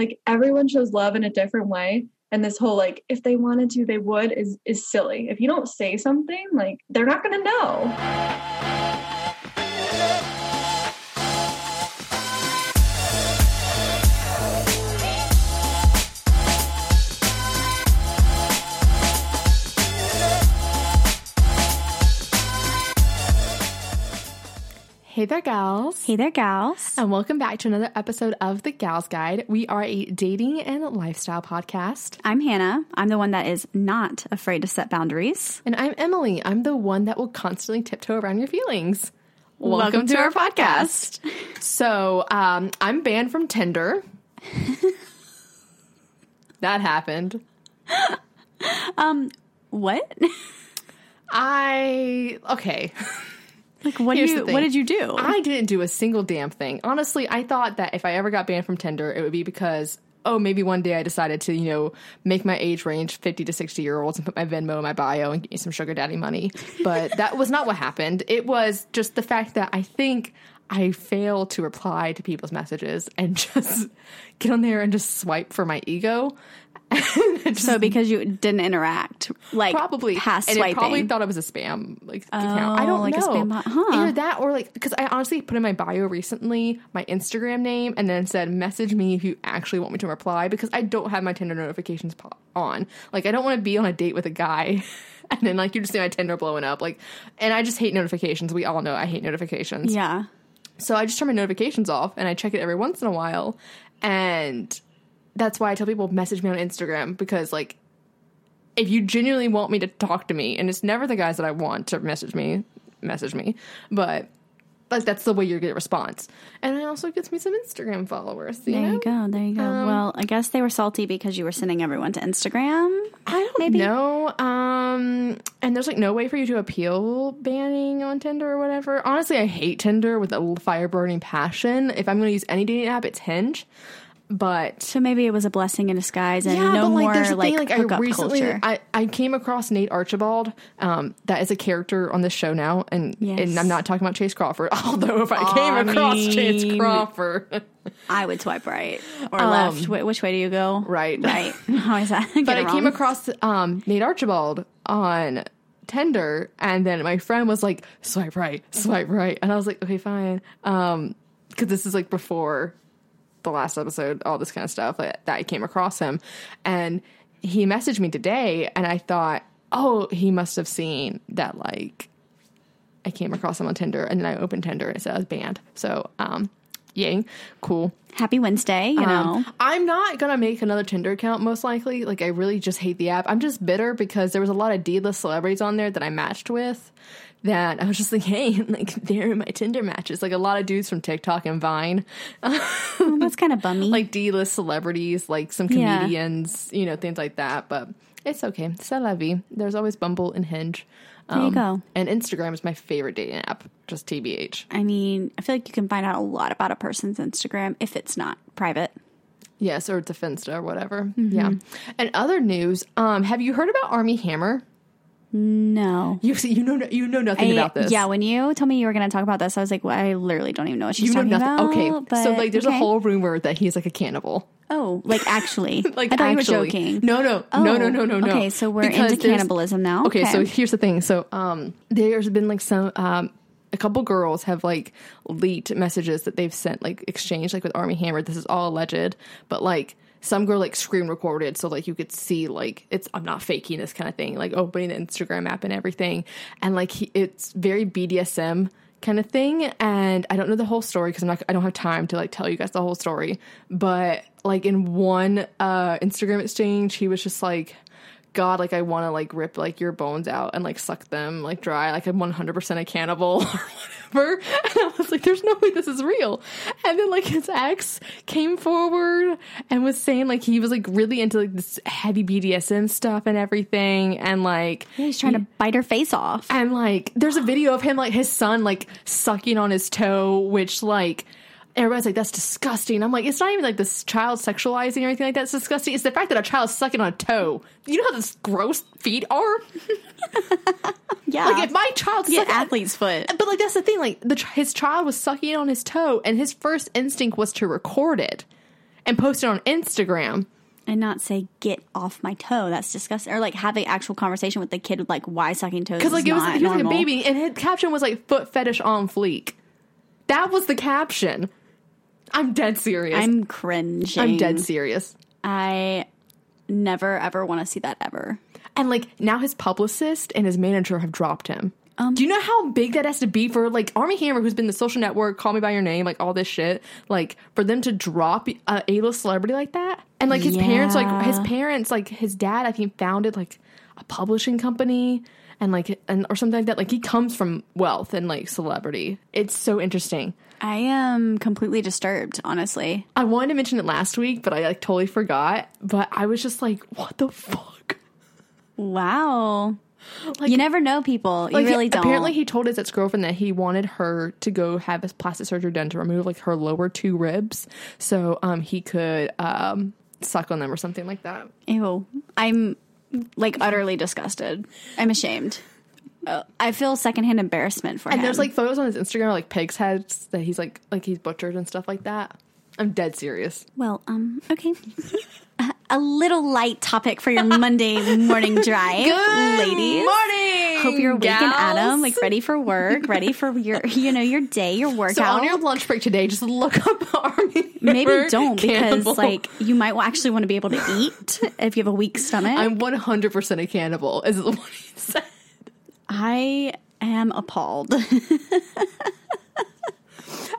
Like everyone shows love in a different way. And this whole like if they wanted to, they would is is silly. If you don't say something, like they're not gonna know. Hey there, gals. Hey there, gals. And welcome back to another episode of The Gals Guide. We are a dating and lifestyle podcast. I'm Hannah. I'm the one that is not afraid to set boundaries. And I'm Emily. I'm the one that will constantly tiptoe around your feelings. Welcome, to, our podcast. So, um, I'm banned from Tinder. that happened. um, What? I, okay. like what Here's do you what did you do? I didn't do a single damn thing. Honestly, I thought that if I ever got banned from Tinder, it would be because oh, maybe one day I decided to, you know, make my age range 50 to 60 year olds and put my Venmo in my bio and get me some sugar daddy money. But that was not what happened. It was just the fact that I think I fail to reply to people's messages and just get on there and just swipe for my ego. And it just so because you didn't interact, like probably past and swiping. it probably thought it was a spam like oh, account. I Oh, don't like a know. spam bot. Huh. Either that or like because I honestly put in my bio recently my Instagram name and then said message me if you actually want me to reply because I don't have my Tinder notifications on. Like I don't want to be on a date with a guy. And then, like, you just see my Tinder blowing up. Like, and I just hate notifications. We all know I hate notifications. yeah. So I just turn my notifications off and I check it every once in a while. And that's why I tell people message me on Instagram because like if you genuinely want me to talk to me, and it's never the guys that I want to message me, message me, but like that's the way you get a response. And it also gets me some Instagram followers. You There know? you go. There you go. Um, well, I guess they were salty because you were sending everyone to Instagram. I don't Maybe. know. Um, and there's like no way for you to appeal banning on Tinder or whatever. Honestly, I hate Tinder with a fire burning passion. If I'm going to use any dating app, it's Hinge. But So maybe it was a blessing in disguise and yeah, no but like more there's a like, thing, like I recently culture. I, I came across Nate Archibald. Um, that is a character on this show now, and Yes. and I'm not talking about Chace Crawford. Although if I I came across Chace Crawford, I would swipe right or left. Wh- which way do you go? Um, right, Right. How is that? but I came across um, Nate Archibald on Tinder, and then my friend was like, "Swipe right, swipe right," and I was like, "Okay, fine," um, because this is like before the last episode, all this kind of stuff like, that I came across him, and he messaged me today, and I thought, "Oh, he must have seen that like I came across him on Tinder, and then I opened Tinder and it said I was banned." So, um, yay, cool. Happy Wednesday, you know. Um, I'm not gonna make another Tinder account most likely. Like I really just hate the app. I'm just bitter because there was a lot of D-list celebrities on there that I matched with. That I was just like, hey, like they're my Tinder matches. Like a lot of dudes from TikTok and Vine, Oh, that's kind of bummy. like D-list celebrities, like some Yeah. comedians, you know, things like that. But it's okay. C'est la vie. There's always Bumble and Hinge. Um, There you go. And Instagram is my favorite dating app. Just TBH. I mean, I feel like you can find out a lot about a person's Instagram if it's not private. Yes, or it's a Finsta or whatever. Mm-hmm. Yeah. And other news, um, have you heard about Armie Hammer? No. You you know you know nothing I- about this. Yeah, when you told me you were going to talk about this, I was like, well, I literally don't even know what she's you know talking nothing. about. okay, but so like, there's okay. a whole rumor that he's like a cannibal. Oh, like actually. Like I thought actually, you were joking. No, no, Oh, no, no, no, no, no. Okay, so we're Because into cannibalism now. Okay, so here's the thing. So um, there's been like some um. A couple girls have like leaked messages that they've sent, like exchanged, like with Armie Hammer. This is all alleged, but like some girl like screen recorded, so like you could see like it's I'm not faking this kind of thing, like opening the Instagram app and everything, and like he, it's very BDSM kind of thing. And I don't know the whole story because I'm not I don't have time to like tell you guys the whole story, but like in one uh Instagram exchange, he was just like. God, like I want to like rip like your bones out and like suck them like dry. Like I'm 100% a cannibal or whatever. And I was like, there's no way this is real. And then like his ex came forward and was saying like he was like really into like this heavy BDSM stuff and everything. And like, he's trying to bite her face off. and like, there's a video of him like his son like sucking on his toe, which like. Everybody's like, that's disgusting. I'm like, it's not even like this child sexualizing or anything like that. It's disgusting. It's the fact that a child's sucking on a toe. You know how this gross feet are? Yeah. Like, if my child's get sucking, athlete's foot. but like that's the thing. Like the his child was sucking on his toe, and his first instinct was to record it. and post it on Instagram. and not say "get off my toe." That's disgusting. Or like have an actual conversation with the kid with like why sucking toes. Because like it was, he was like a baby, and his caption was like "foot fetish on fleek." That was the caption. I'm dead serious. I'm cringing. I'm dead serious. I never ever want to see that ever. And like now his publicist and his manager have dropped him. Um, Do you know how big that has to be for like Armie Hammer, who's been the social network, Call Me by Your Name, like all this shit, like for them to drop a A-list celebrity like that, and like his parents, like his parents, like his dad, I think founded like a publishing company and like and or something like that. Like he comes from wealth and like celebrity. It's so interesting. I am completely disturbed, honestly. I wanted to mention it last week, but I like totally forgot. But I was just like, what the fuck? Wow. Like- you never know people. You Like, really don't. Apparently, he told his ex girlfriend that he wanted her to go have his plastic surgery done to remove like her lower two ribs, so um he could um suck on them or something like that. Ew. I'm like utterly disgusted. I'm ashamed. Uh, I feel secondhand embarrassment for And him. And there's like photos on his Instagram, like pig's heads that he's like like he's butchered and stuff like that. I'm dead serious. well, um, okay. A- A little light topic for your Monday morning drive, ladies. Good morning. Hope you're awake and. Adam, like ready for work, ready for your, you know, your day, your workout. So on your lunch break today, just look up Armie. Maybe don't because like you might actually want to be able to eat if you have a weak stomach. I'm 100 percent a cannibal. Is what he said. I am appalled.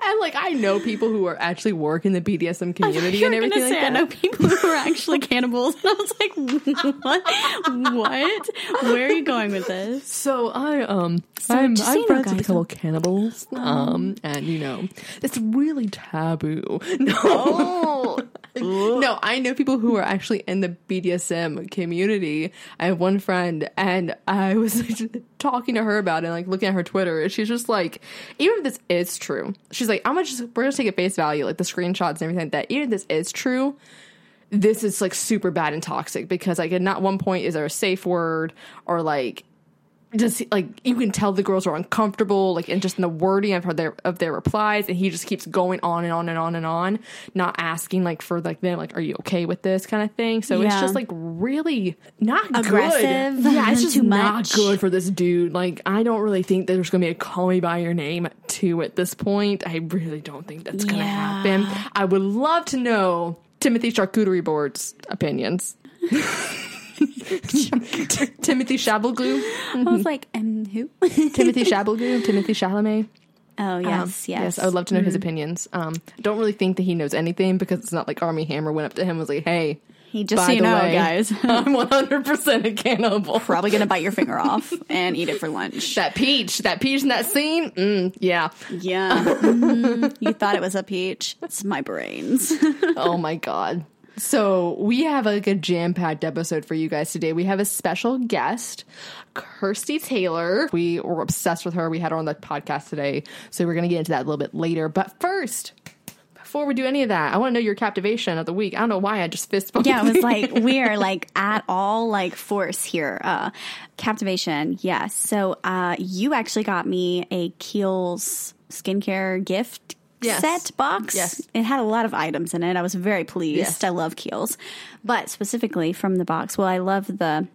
And like I know people who are actually work in the BDSM community and everything like I that. know people who are actually cannibals. And I was like, what? What? Where are you going with this? So I um I'm, I'm you know, friends with a couple cannibals. Um and you know it's really taboo. No. no, I know people who are actually in the BDSM community. I have one friend and I was talking to her about it, like looking at her Twitter, and she's just like, even if this is true, she's like, I'm gonna just we're gonna take it face value, like the screenshots and everything like that. Even if this is true, this is like super bad and toxic because like at not one point is there a safe word or like just like you can tell the girls are uncomfortable like and just in the wording of their of their replies and he just keeps going on and on and on and on not asking like for like them like are you okay with this? kind of thing. So it's just like really not Aggressive, good. yeah it's just too not much. good for this dude. Like i don't really think there's gonna be a call me by your name two at this point. I really don't think that's gonna Yeah. happen. I would love to know timothy charcuterie board's opinions timothy shabbleglue I was like, um, who? Timothy Shabalgoo, Timothy Chalamet. oh Um, yes, yes, I would love to know his opinions. Um, don't really think that he knows anything because it's not like Armie Hammer went up to him and was like, "Hey, He just so you the know, way, guys, I'm 100 percent a cannibal." probably gonna bite your finger off and eat it for lunch. That peach, that peach in that scene, mm, yeah. Yeah, Mhm. you thought it was a peach. It's my brains. oh my god. So we have like a jam packed episode for you guys today. We have a special guest, Kirstie Taylor. We were obsessed with her. We had her on the podcast today, so we're gonna get into that a little bit later. But first. Before we do any of that, I want to know your captivation of the week. I don't know why I just fist bumped. yeah, it was like we are like at all like force here. Uh captivation, yes. So uh you actually got me a Kiehl's skincare gift Yes. set box. Yes. It had a lot of items in it. I was very pleased. Yes. I love Kiehl's. But specifically from the box, well, I love the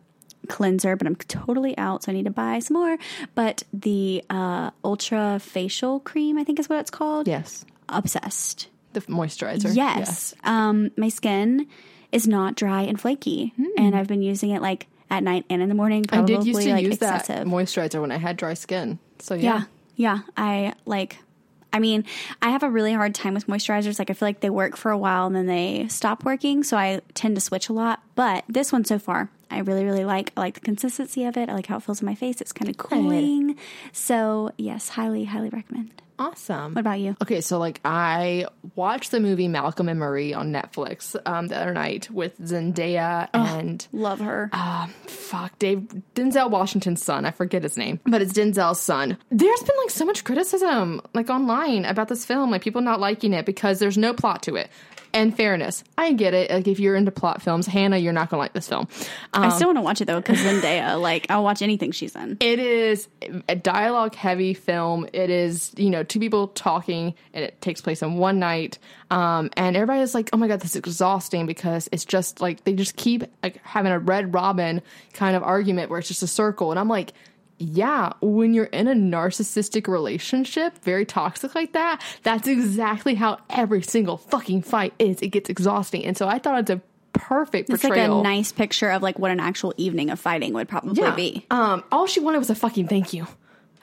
cleanser, but I'm totally out, so I need to buy some more. But the uh ultra facial cream, I think is what it's called. yes, Obsessed. the moisturizer. Yes. Um, my skin is not dry and flaky, and I've been using it like at night and in the morning. I Probably did used to like use excessive. that moisturizer when I had dry skin. So yeah, yeah, yeah. I like. I mean, I have a really hard time with moisturizers. Like, I feel like they work for a while and then they stop working. So I tend to switch a lot. But this one so far, I really, really like. I like the consistency of it. I like how it feels in my face. It's kind of cooling. So, yes, highly, highly recommend. Awesome. What about you? Okay, so like I watched the movie Malcolm and Marie on Netflix um, the other night with Zendaya and Love her. um, fuck Dave Denzel Washington's son. I forget his name, but it's Denzel's son. There's been like so much criticism like online about this film, like people not liking it because there's no plot to it. In fairness, I get it. Like if you're into plot films, Hannah, you're not gonna like this film. Um, I still want to watch it though because Zendaya. Like I'll watch anything she's in. it is a dialogue heavy film. It is, you know, two people talking and it takes place in one night. Um, and everybody is like, oh my God, this is exhausting because it's just like they just keep like having a red robin kind of argument where it's just a circle. And I'm like, yeah, when you're in a narcissistic relationship, very toxic like that, that's exactly how every single fucking fight is. It gets exhausting. And so I thought it's a perfect It's like a nice picture of like what an actual evening of fighting would probably be. Um, all she wanted was a fucking thank you.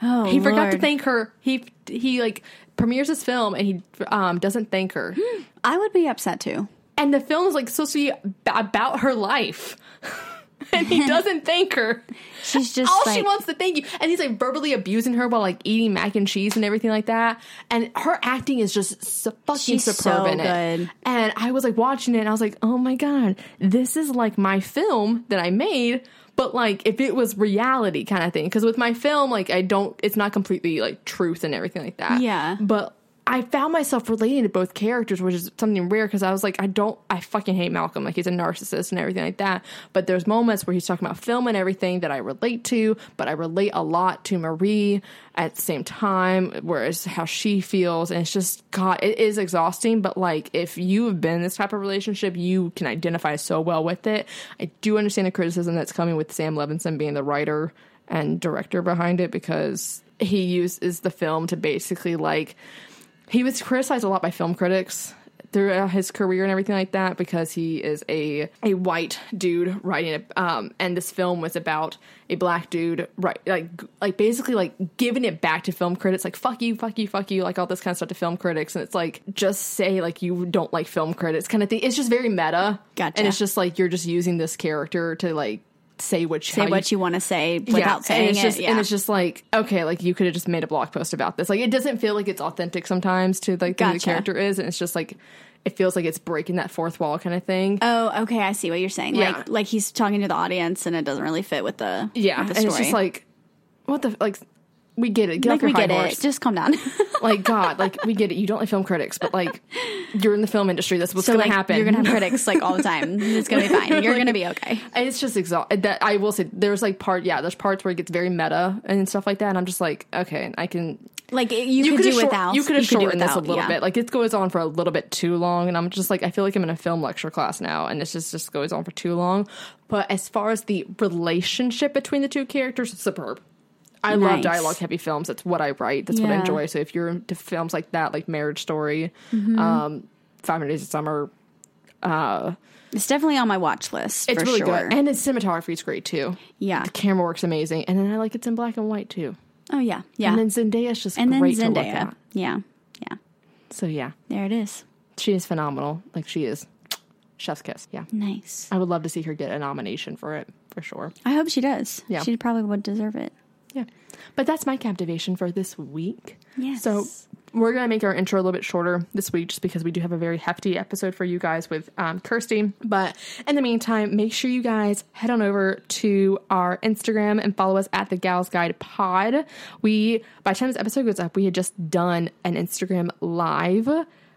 Oh, He forgot to thank her. He he like premieres his film and he um doesn't thank her. I would be upset too. and the film is like supposed to be about her life. and he doesn't thank her. She's just All like, she wants to thank you. And he's like verbally abusing her while like eating mac and cheese and everything like that. And her acting is just so fucking superb so in it. good. And I was like watching it and I was like, oh my God, this is like my film that I made. But like if it was reality kind of thing. Because with my film, like I don't, it's not completely like truth and everything like that. Yeah. But I found myself relating to both characters, which is something rare because I was like, I don't, I fucking hate Malcolm. Like, he's a narcissist and everything like that. But there's moments where he's talking about film and everything that I relate to, but I relate a lot to Marie at the same time, whereas how she feels. And it's just, God, it is exhausting. But like, if you have been in this type of relationship, you can identify so well with it. I do understand the criticism that's coming with Sam Levinson being the writer and director behind it because he uses the film to basically like, he was criticized a lot by film critics throughout his career and everything like that because he is a a white dude writing it um and this film was about a black dude right like like basically like giving it back to film critics like fuck you fuck you fuck you like all this kind of stuff to film critics and it's like just say like you don't like film critics kind of thing it's just very meta Gotcha. and it's just like you're just using this character to like say what say what you want to say without and saying it's it. yeah. And it's just like, okay, like you could have just made a blog post about this. Like it doesn't feel like it's authentic sometimes to like who the character is, and it's just like it feels like it's breaking that fourth wall kind of thing. oh, okay. I see what you're saying. Yeah. Like, like he's talking to the audience, and it doesn't really fit with the yeah, with and the story. it's just like, what the like. We get it. Get like off your we high get horse. it. Just calm down. like God, like we get it. You don't like film critics, but like you're in the film industry. That's what's so going like to happen. you're gonna have critics like all the time. It's gonna be fine. You're gonna be okay. It's just exhausting. That I will say, there's like part, yeah, there's parts where it gets very meta and stuff like that, and I'm just like, okay, I can Like you, could could do short- without. You could have shortened this a little yeah. bit. Like it goes on for a little bit too long, and I'm just like, I feel like I'm in a film lecture class now, and this just just goes on for too long. But as far as the relationship between the two characters, superb. I love dialogue heavy films. That's what I write. That's what I enjoy. So if you're into films like that, like Marriage Story, Mm-hmm. um, Five Hundred Days of Summer, It's definitely on my watch list. it's for really sure. good, and its cinematography is great too. yeah. The camera works amazing, and then I like it's in black and white too. Oh yeah. Yeah. And then Zendaya's just And then great look Zendaya. Yeah. Yeah. So yeah, There it is. she is phenomenal. Like she is, chef's kiss. Yeah. Nice. I would love to see her get a nomination for it for sure. I hope she does. Yeah. She probably would deserve it. Yeah. But that's my captivation for this week. Yes. So we're going to make our intro a little bit shorter this week just because we do have a very hefty episode for you guys with um, Kirstie. But in the meantime, make sure you guys head on over to our Instagram and follow us at the Gals Guide Pod. We, by the time this episode goes up, we had just done an Instagram live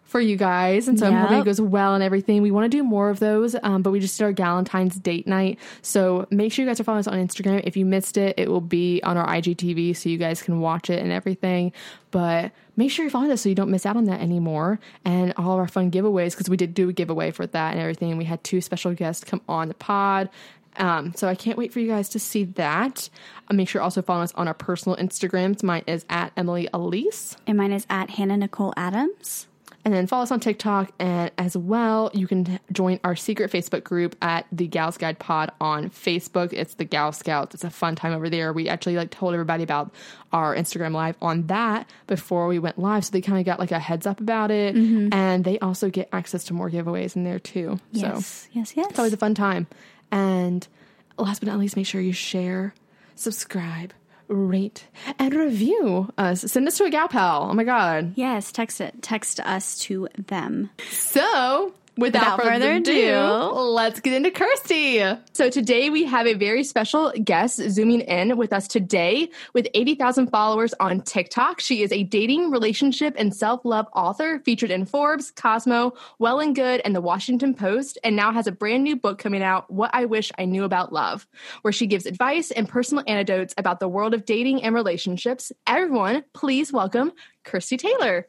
for you guys. And so I'm hoping it goes well and everything. We want to do more of those, um, but we just did our Galentine's date night. So make sure you guys are following us on Instagram. If you missed it, it will be on our IGTV so you guys can watch it and everything. But make sure you're following us so you don't miss out on that anymore. And all of our fun giveaways, because we did do a giveaway for that and everything. We had two special guests come on the pod. Um, so I can't wait for you guys to see that. Uh, make sure also follow us on our personal Instagrams. Mine is at Emily Aleece. And mine is at Hannah Nicole Adams. And then follow us on TikTok. And as well, you can join our secret Facebook group at the Gals Guide Pod on Facebook. It's the Gal Scouts. It's a fun time over there. We actually like told everybody about our Instagram live on that before we went live. So they kind of got like a heads up about it. Mm-hmm. And they also get access to more giveaways in there too. So Yes. Yes. Yes. it's always a fun time. And last but not least, make sure you share, subscribe, rate, and review us. Send us to a gal pal. Oh my God. yes. Text it. Text us to them. So, Without, Without further, further ado, ado. let's get into Kirstie. So today we have a very special guest zooming in with us today with 80,000 followers on TikTok. She is a dating, relationship, and self-love author featured in Forbes, Cosmo, Well and Good, and the Washington Post, and now has a brand new book coming out, What I Wish I Knew About Love, where she gives advice and personal anecdotes about the world of dating and relationships. Everyone, please welcome Kirstie Taylor.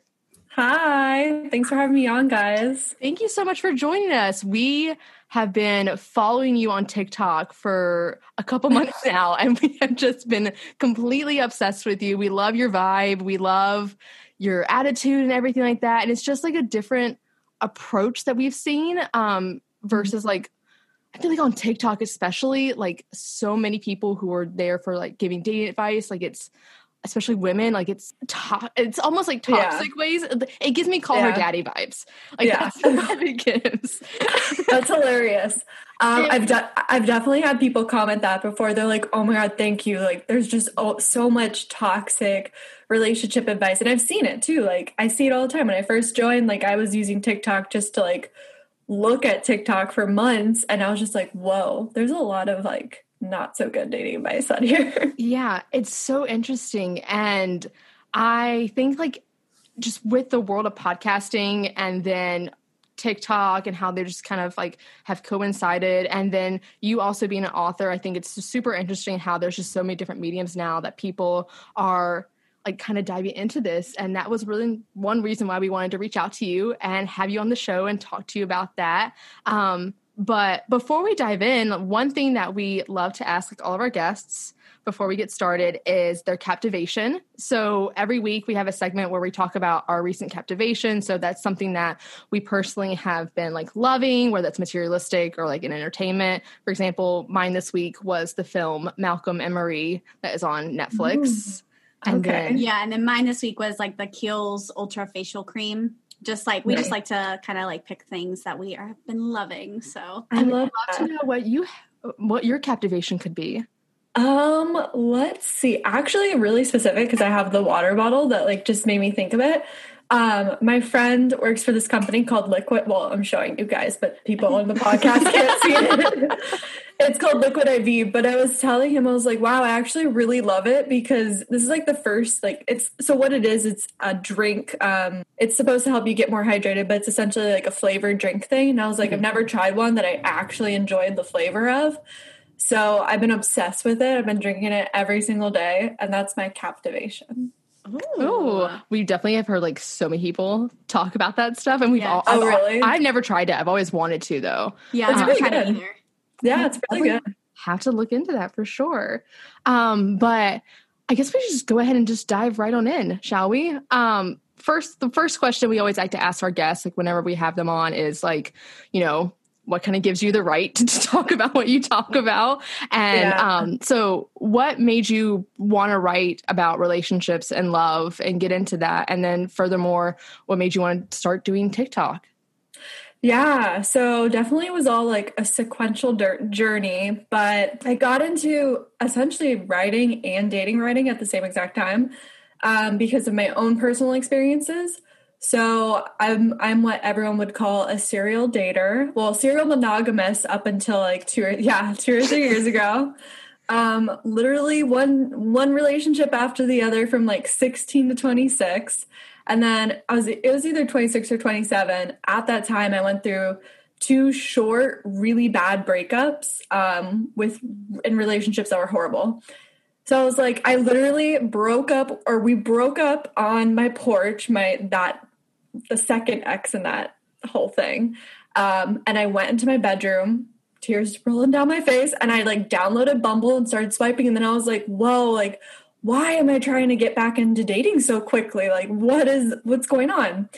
Hi. Thanks for having me on, guys. Thank you so much for joining us. We have been following you on TikTok for a couple months now, and we have just been completely obsessed with you. We love your vibe, we love your attitude and everything like that. And it's just like a different approach that we've seen um, versus like, I feel like on TikTok, especially, like so many people who are there for like giving dating advice, like it's especially women, like it's to- it's almost like Yeah. toxic ways. It gives me call her daddy vibes. Like Yeah. that's what it gives. That's hilarious. Um, I've de- I've definitely had people comment that before. They're like, "Oh my god, thank you!" Like, there's just oh, so much toxic relationship advice, and I've seen it too. Like, I see it all the time. When I first joined, like, I was using TikTok just to like look at TikTok for months, and I was just like, "Whoa, there's a lot of like not so good dating advice on here." Yeah, it's so interesting. And I think, like, just with the world of podcasting and then TikTok and how they just kind of like have coincided. And then you also being an author, I think it's super interesting how there's just so many different mediums now that people are like kind of diving into this. And that was really one reason why we wanted to reach out to you and have you on the show and talk to you about that. Um, but before we dive in, one thing that we love to ask like all of our guests before we get started is their captivation. So every week we have a segment where we talk about our recent captivation. So that's something that we personally have been like loving, whether that's materialistic or like in entertainment. For example, mine this week was the film Malcolm and Marie that is on Netflix. And Okay. then Yeah, and then mine this week was like the Kiehl's Ultra Facial Cream. Just like we just like to kind of like pick things that we are, have been loving. So I love love to know what you what your captivation could be. Um, let's see. Actually, really specific because I have the water bottle that like just made me think of it. Um, my friend works for this company called Liquid. Well, I'm showing you guys, but people on the podcast can't see it. it's called Liquid IV. But I was telling him, I was like, wow, I actually really love it because this is like the first, like, it's so what it is, it's a drink. Um, it's supposed to help you get more hydrated, but it's essentially like a flavored drink thing. And I was like, I've never tried one that I actually enjoyed the flavor of. So I've been obsessed with it. I've been drinking it every single day, and that's my captivation. Oh, we definitely have heard like so many people talk about that stuff, and we've Yeah. all. Oh, I've, really? I've never tried it. I've always wanted to though. yeah, It's I really haven't tried it good. either. Yeah, it's really good. Have to look into that for sure. Um, but I guess we should just go ahead and just dive right on in, shall we? Um, first, the first question we always like to ask our guests, like whenever we have them on, is like, you know, what kind of gives you the right to talk about what you talk about? And Yeah. um, so, what made you want to write about relationships and love and get into that? And then, furthermore, what made you want to start doing TikTok? Yeah, so definitely was all like a sequential dirt journey, but I got into essentially writing and dating writing at the same exact time um, because of my own personal experiences. So I'm I'm what everyone would call a serial dater. Well, serial monogamous up until like two or yeah two or three years ago. Um, literally one one relationship after the other from like 16 to 26 and then i was it was either 26 or 27 at that time i went through two short really bad breakups um, with in relationships that were horrible so i was like i literally broke up or we broke up on my porch my that the second ex in that whole thing. Um, and i went into my bedroom tears rolling down my face and i like downloaded bumble and started swiping and then i was like whoa like why am i trying to get back into dating so quickly? Like what is what's going on?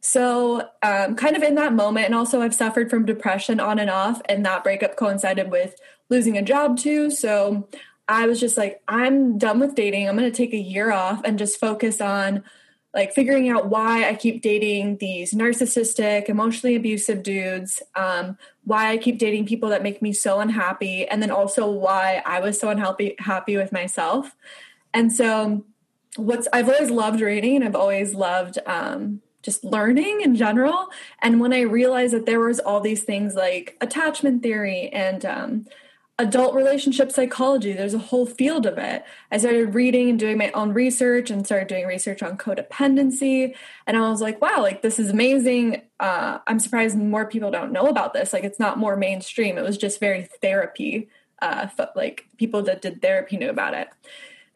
So um, kind of in that moment and also i've suffered from depression on and off and that breakup coincided with losing a job too. So i was just like i'm done with dating. I'm going to take a year off and just focus on like figuring out why I keep dating these narcissistic, emotionally abusive dudes, um, why I keep dating people that make me so unhappy, and then also why I was so unhappy happy with myself. And so, what's I've always loved reading, and I've always loved um, just learning in general. And when I realized that there was all these things like attachment theory and um, adult relationship psychology, there's a whole field of it. I started reading and doing my own research and started doing research on codependency. And I was like, wow, like this is amazing. Uh, I'm surprised more people don't know about this. Like it's not more mainstream. It was just very therapy. Uh, like people that did therapy knew about it.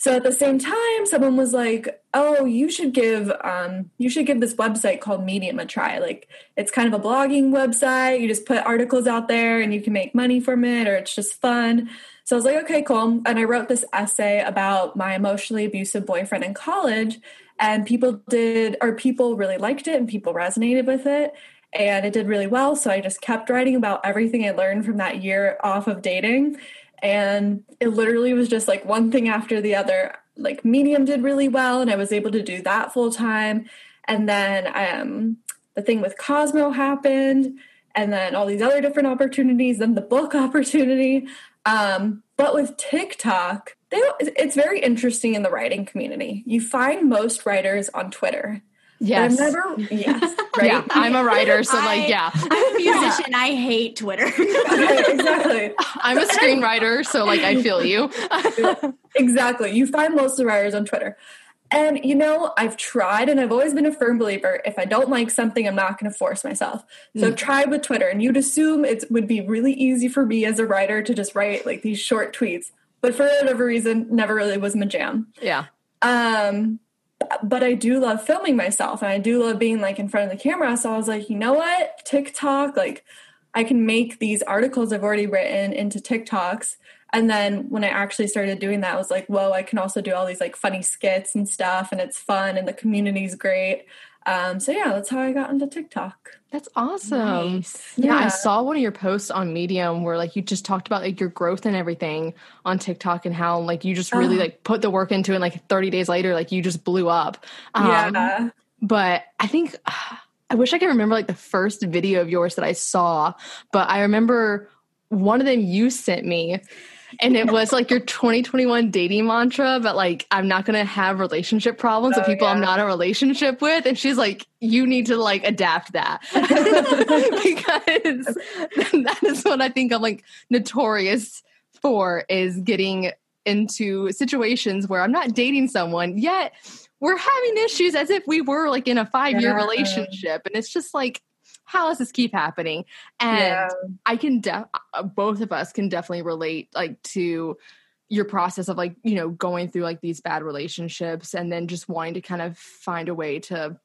So at the same time, someone was like, "Oh, you should give um, you should give this website called Medium a try. Like it's kind of a blogging website. You just put articles out there and you can make money from it, or it's just fun." So I was like, "Okay, cool." And I wrote this essay about my emotionally abusive boyfriend in college, and people did or people really liked it and people resonated with it and it did really well. So I just kept writing about everything I learned from that year off of dating and it literally was just like one thing after the other. Like medium did really well and i was able to do that full time. And then um, the thing with cosmo happened and then all these other different opportunities then the book opportunity. Um, but with tiktok they, it's very interesting in the writing community. You find most writers on twitter Yes. I've never, yes, right. Yeah, I'm a writer, so I, like, yeah. I'm a musician. Yeah. I hate Twitter. okay, exactly. I'm a screenwriter, so like, I feel you. exactly. You find most of the writers on Twitter. And you know, I've tried and I've always been a firm believer if I don't like something, I'm not going to force myself. So mm. tried with Twitter, and you'd assume it would be really easy for me as a writer to just write like these short tweets. But for whatever reason, never really was my jam. Yeah. Um, but I do love filming myself and I do love being like in front of the camera. So I was like, you know what? TikTok, like I can make these articles I've already written into TikToks. And then when I actually started doing that, I was like, whoa, I can also do all these like funny skits and stuff and it's fun and the community's great. Um, so yeah, that's how I got into TikTok. That's awesome. Nice. Yeah, yeah, I saw one of your posts on Medium where like you just talked about like your growth and everything on TikTok and how like you just really like put the work into it and like 30 days later like you just blew up. Um, yeah. But I think uh, I wish I could remember like the first video of yours that I saw, but I remember one of them you sent me and it was like your 2021 dating mantra, but like I'm not gonna have relationship problems oh, with people yeah. I'm not in a relationship with. And she's like, you need to like adapt that because that is what I think I'm like notorious for is getting into situations where I'm not dating someone yet we're having issues as if we were like in a five year yeah. relationship. And it's just like how does this keep happening? And yeah. I can, de- uh, both of us can definitely relate like to your process of like, you know, going through like these bad relationships and then just wanting to kind of find a way to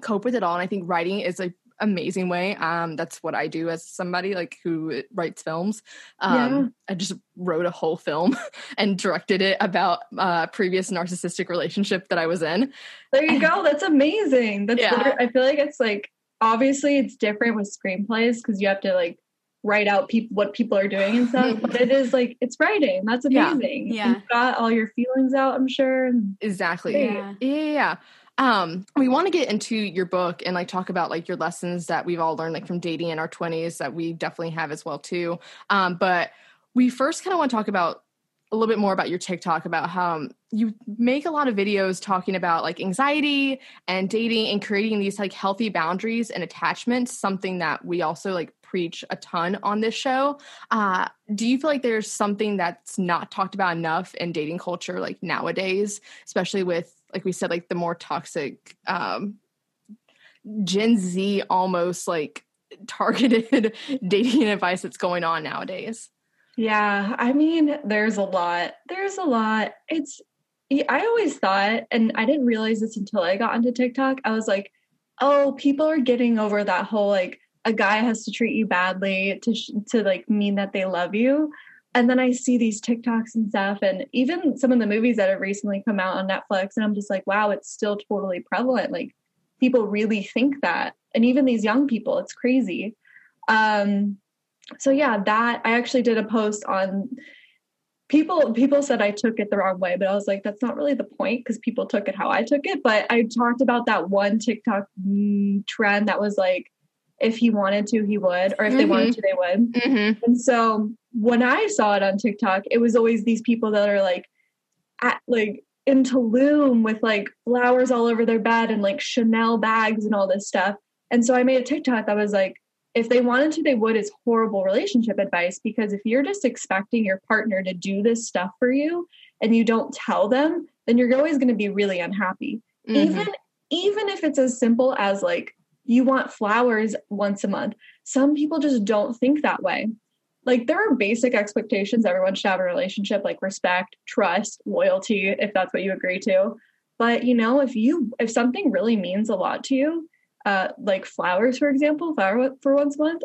cope with it all. And I think writing is a amazing way. Um, that's what I do as somebody like who writes films. Um, yeah. I just wrote a whole film and directed it about uh, previous narcissistic relationship that I was in. There you go. That's amazing. That's yeah. I feel like it's like obviously it's different with screenplays because you have to like write out people what people are doing and stuff but it is like it's writing. That's amazing. Yeah, yeah. you've got all your feelings out i'm sure exactly. yeah. Yeah, yeah. um we want to get into your book and like talk about like your lessons that we've all learned like from dating in our 20s that we definitely have as well too. Um but we first kind of want to talk about a little bit more about your TikTok about how um, you make a lot of videos talking about like anxiety and dating and creating these like healthy boundaries and attachments, something that we also like preach a ton on this show. Uh, do you feel like there's something that's not talked about enough in dating culture like nowadays, especially with like we said, like the more toxic um, Gen Z almost like targeted dating advice that's going on nowadays? Yeah, I mean, there's a lot. There's a lot. It's, I always thought, and I didn't realize this until I got into TikTok. I was like, oh, people are getting over that whole like a guy has to treat you badly to sh- to like mean that they love you. And then I see these TikToks and stuff, and even some of the movies that have recently come out on Netflix, and I'm just like, wow, it's still totally prevalent. Like people really think that, and even these young people, it's crazy. Um, so yeah, that I actually did a post on people people said I took it the wrong way, but I was like, that's not really the point because people took it how I took it. But I talked about that one TikTok trend that was like, if he wanted to, he would, or if mm-hmm. they wanted mm-hmm. to, they would. Mm-hmm. And so when I saw it on TikTok, it was always these people that are like, at, like in Tulum with like flowers all over their bed and like Chanel bags and all this stuff. And so I made a TikTok that was like, if they wanted to, they would is horrible relationship advice because if you're just expecting your partner to do this stuff for you and you don't tell them, then you're always going to be really unhappy. Mm-hmm. Even even if it's as simple as like you want flowers once a month. Some people just don't think that way. Like there are basic expectations everyone should have in a relationship like respect, trust, loyalty if that's what you agree to. But you know, if you if something really means a lot to you, uh, like flowers, for example, flower for once a month,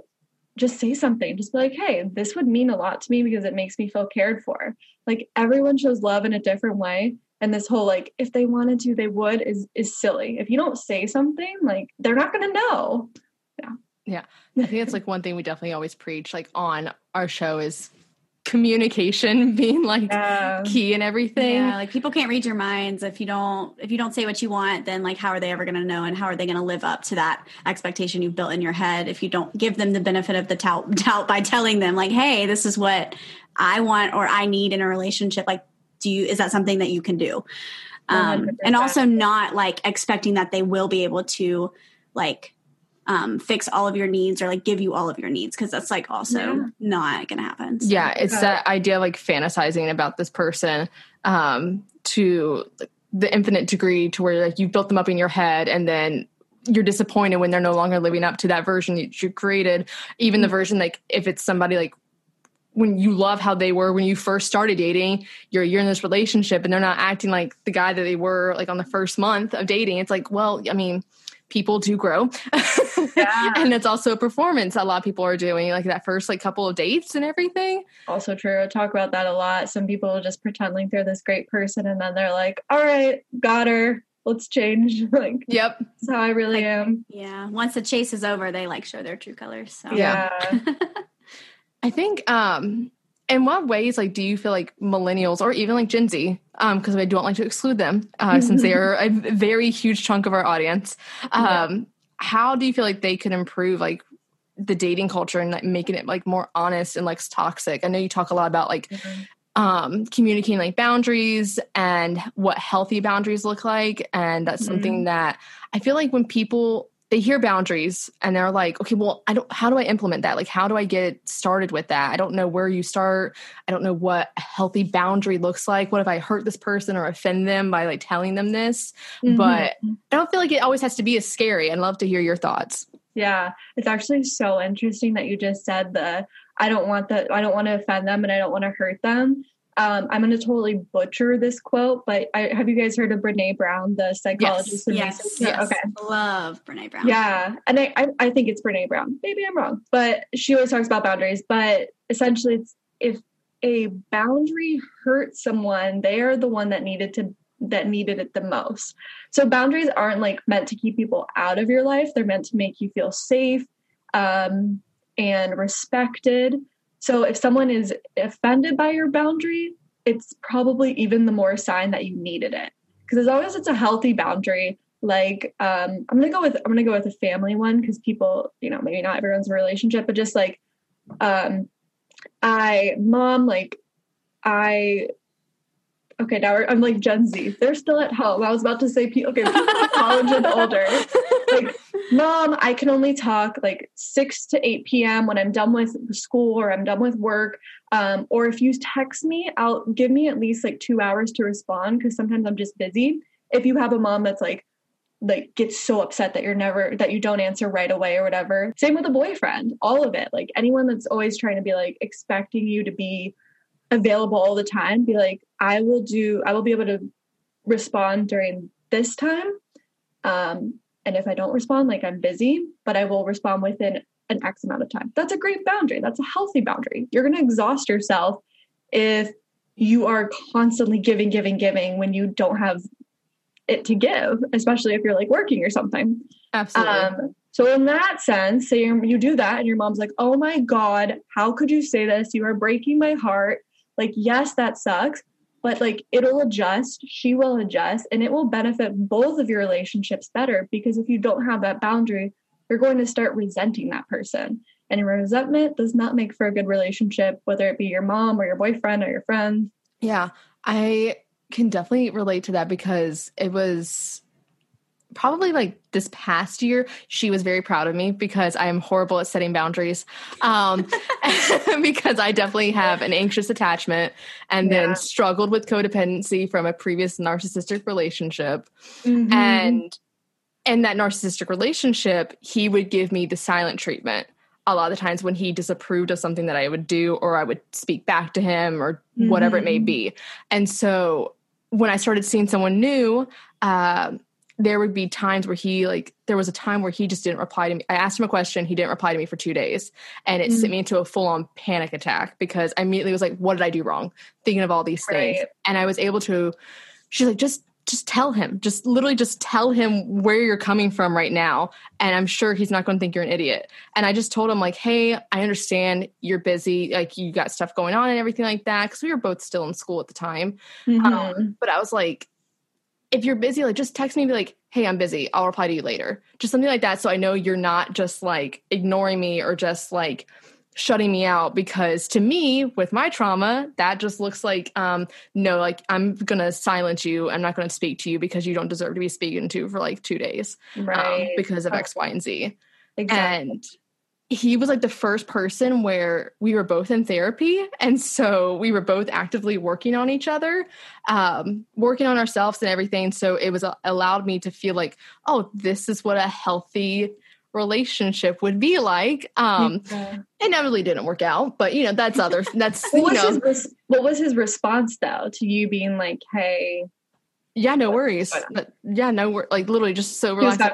just say something. Just be like, hey, this would mean a lot to me because it makes me feel cared for. Like everyone shows love in a different way. And this whole like, if they wanted to, they would is is silly. If you don't say something, like they're not gonna know. Yeah. Yeah. I think it's like one thing we definitely always preach, like on our show is communication being like yeah. key and everything. Yeah, like people can't read your minds if you don't if you don't say what you want, then like how are they ever going to know and how are they going to live up to that expectation you've built in your head if you don't give them the benefit of the doubt, doubt by telling them like, "Hey, this is what I want or I need in a relationship." Like, do you is that something that you can do? Um, and also not like expecting that they will be able to like um, fix all of your needs or like give you all of your needs because that's like also yeah. not gonna happen. So. Yeah, it's that idea of like fantasizing about this person um, to the infinite degree to where like you've built them up in your head and then you're disappointed when they're no longer living up to that version that you created. Even mm-hmm. the version like if it's somebody like when you love how they were when you first started dating, you're you're in this relationship and they're not acting like the guy that they were like on the first month of dating. It's like, well, I mean, people do grow. Yeah. and it's also a performance a lot of people are doing like that first like couple of dates and everything. Also true i talk about that a lot. Some people just pretend like they're this great person and then they're like all right got her. Let's change. Like yep. that's how i really like, am. yeah. Once the chase is over they like show their true colors so. Yeah. I think um in what ways like do you feel like millennials or even like gen z because um, i don't like to exclude them uh, since they are a very huge chunk of our audience um, yeah. how do you feel like they could improve like the dating culture and like, making it like more honest and less toxic i know you talk a lot about like mm-hmm. um, communicating like boundaries and what healthy boundaries look like and that's mm-hmm. something that i feel like when people they hear boundaries and they're like, okay, well, I don't, how do I implement that? Like, how do I get started with that? I don't know where you start. I don't know what a healthy boundary looks like. What if I hurt this person or offend them by like telling them this? Mm-hmm. But I don't feel like it always has to be as scary. I'd love to hear your thoughts. Yeah, it's actually so interesting that you just said the I don't want the I don't want to offend them and I don't want to hurt them um, I'm going to totally butcher this quote, but I, have you guys heard of Brené Brown, the psychologist? Yes, yes, yes. Okay. Love Brené Brown. Yeah. And I, I, I, think it's Brené Brown. Maybe I'm wrong, but she always talks about boundaries. But essentially, it's if a boundary hurts someone, they are the one that needed to that needed it the most. So boundaries aren't like meant to keep people out of your life. They're meant to make you feel safe um, and respected. So if someone is offended by your boundary, it's probably even the more sign that you needed it. Because as long as it's a healthy boundary, like um, I'm gonna go with I'm gonna go with a family one because people, you know, maybe not everyone's in a relationship, but just like um I mom, like I okay, now I'm like Gen Z. They're still at home. I was about to say, okay, college and older. Like mom, I can only talk like 6 to 8 p.m. when I'm done with school or I'm done with work. Um, or if you text me, I'll give me at least like two hours to respond because sometimes I'm just busy. If you have a mom that's like, like gets so upset that you're never that you don't answer right away or whatever. Same with a boyfriend, all of it. Like anyone that's always trying to be like expecting you to be available all the time, be like, I will do I will be able to respond during this time. Um, and if I don't respond, like I'm busy, but I will respond within an X amount of time. That's a great boundary. That's a healthy boundary. You're going to exhaust yourself if you are constantly giving, giving, giving when you don't have it to give, especially if you're like working or something. Absolutely. Um, so in that sense, say you do that and your mom's like, "Oh my god, how could you say this? You are breaking my heart." Like, yes, that sucks, but like it'll adjust, she will adjust, and it will benefit both of your relationships better because if you don't have that boundary, you're going to start resenting that person. And resentment does not make for a good relationship, whether it be your mom or your boyfriend or your friend. Yeah. I can definitely relate to that because it was probably like this past year she was very proud of me because i am horrible at setting boundaries um because i definitely have an anxious attachment and Yeah. then struggled with codependency from a previous narcissistic relationship Mhm. and in that narcissistic relationship he would give me the silent treatment a lot of the times when he disapproved of something that i would do or i would speak back to him or whatever it may Mhm. be and so when i started seeing someone new um there would be times where he like there was a time where he just didn't reply to me. I asked him a question he didn't reply to me for two days and it Mm. sent me into a full-on panic attack because i immediately was like what did i do wrong? Thinking of all these things. And i was able to she's like just just tell him. Just literally just tell him where you're coming from right now and i'm sure he's not going to think you're an idiot. And i just told him like hey i understand you're busy like you got stuff going on and everything like that because we were both still in school at the time. Mhm. um, but I was like, if you're busy, like just text me and be like, hey, I'm busy. I'll reply to you later. Just something like that. So I know you're not just like ignoring me or just like shutting me out because to me with my trauma that just looks like um no like i'm gonna silence you i'm not gonna speak to you because you don't deserve to be speaking to for like two days um, right because of x y and z exactly. and he was like the first person where we were both in therapy and so we were both actively working on each other um, working on ourselves and everything. So it was uh, allowed me to feel like oh this is what a healthy relationship would be like. Um Yeah. inevitably didn't work out but you know that's other that's you what was know. his what was his response though to you being like, "Hey, yeah no worries But- yeah no like literally just so relaxed.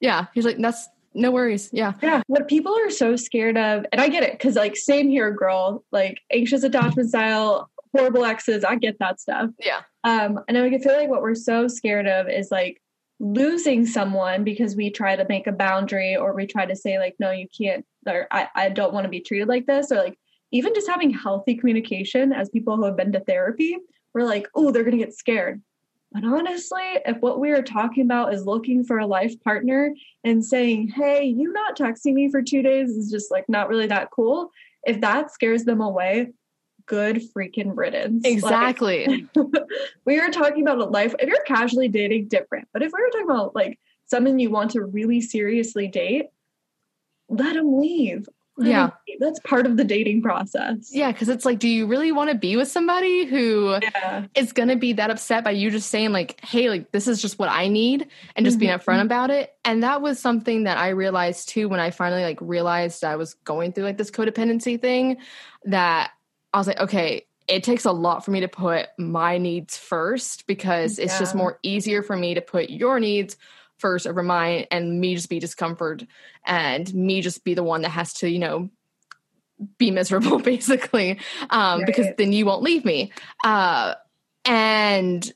yeah he's like that's no worries yeah Yeah, what people are so scared of, and I get it because, like, same here, girl. Like, anxious attachment style, horrible exes. I get that stuff. yeah Um, and I feel like what we're so scared of is like losing someone because we try to make a boundary or we try to say like, no, you can't, or I, I don't want to be treated like this, or like even just having healthy communication as people who have been to therapy, we're like, oh, they're gonna get scared. But honestly, if what we are talking about is looking for a life partner and saying, hey, you not texting me for two days is just like not really that cool. If that scares them away, good freaking riddance. Like, exactly we are talking about a life if you're casually dating different but if we were talking about like someone you want to really seriously date let them leave Yeah. that's part of the dating process Yeah, because it's like, do you really want to be with somebody who yeah is going to be that upset by you just saying, like, hey, like, this is just what I need and just being Mhm. upfront about it? And that was something that I realized too when I finally, like, realized I was going through, like, this codependency thing that I was like, okay, it takes a lot for me to put my needs first because it's just more easier for me to put your needs first over mine and me just be discomfort and me just be the one that has to, you know, be miserable basically um because then you won't leave me. Uh and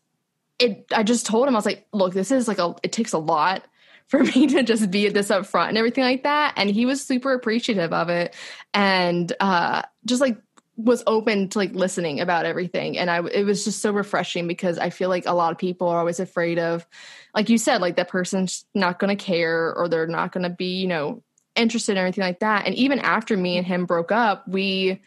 it i just told him i was like look this is like a it takes a lot for me to just be at this up front and everything like that. And he was super appreciative of it. And uh just like was open to like listening about everything. And i it was just so refreshing because i feel like a lot of people are always afraid of like you said like that person's not going to care or they're not going to be you know interested in anything like that. And even after me and him broke up we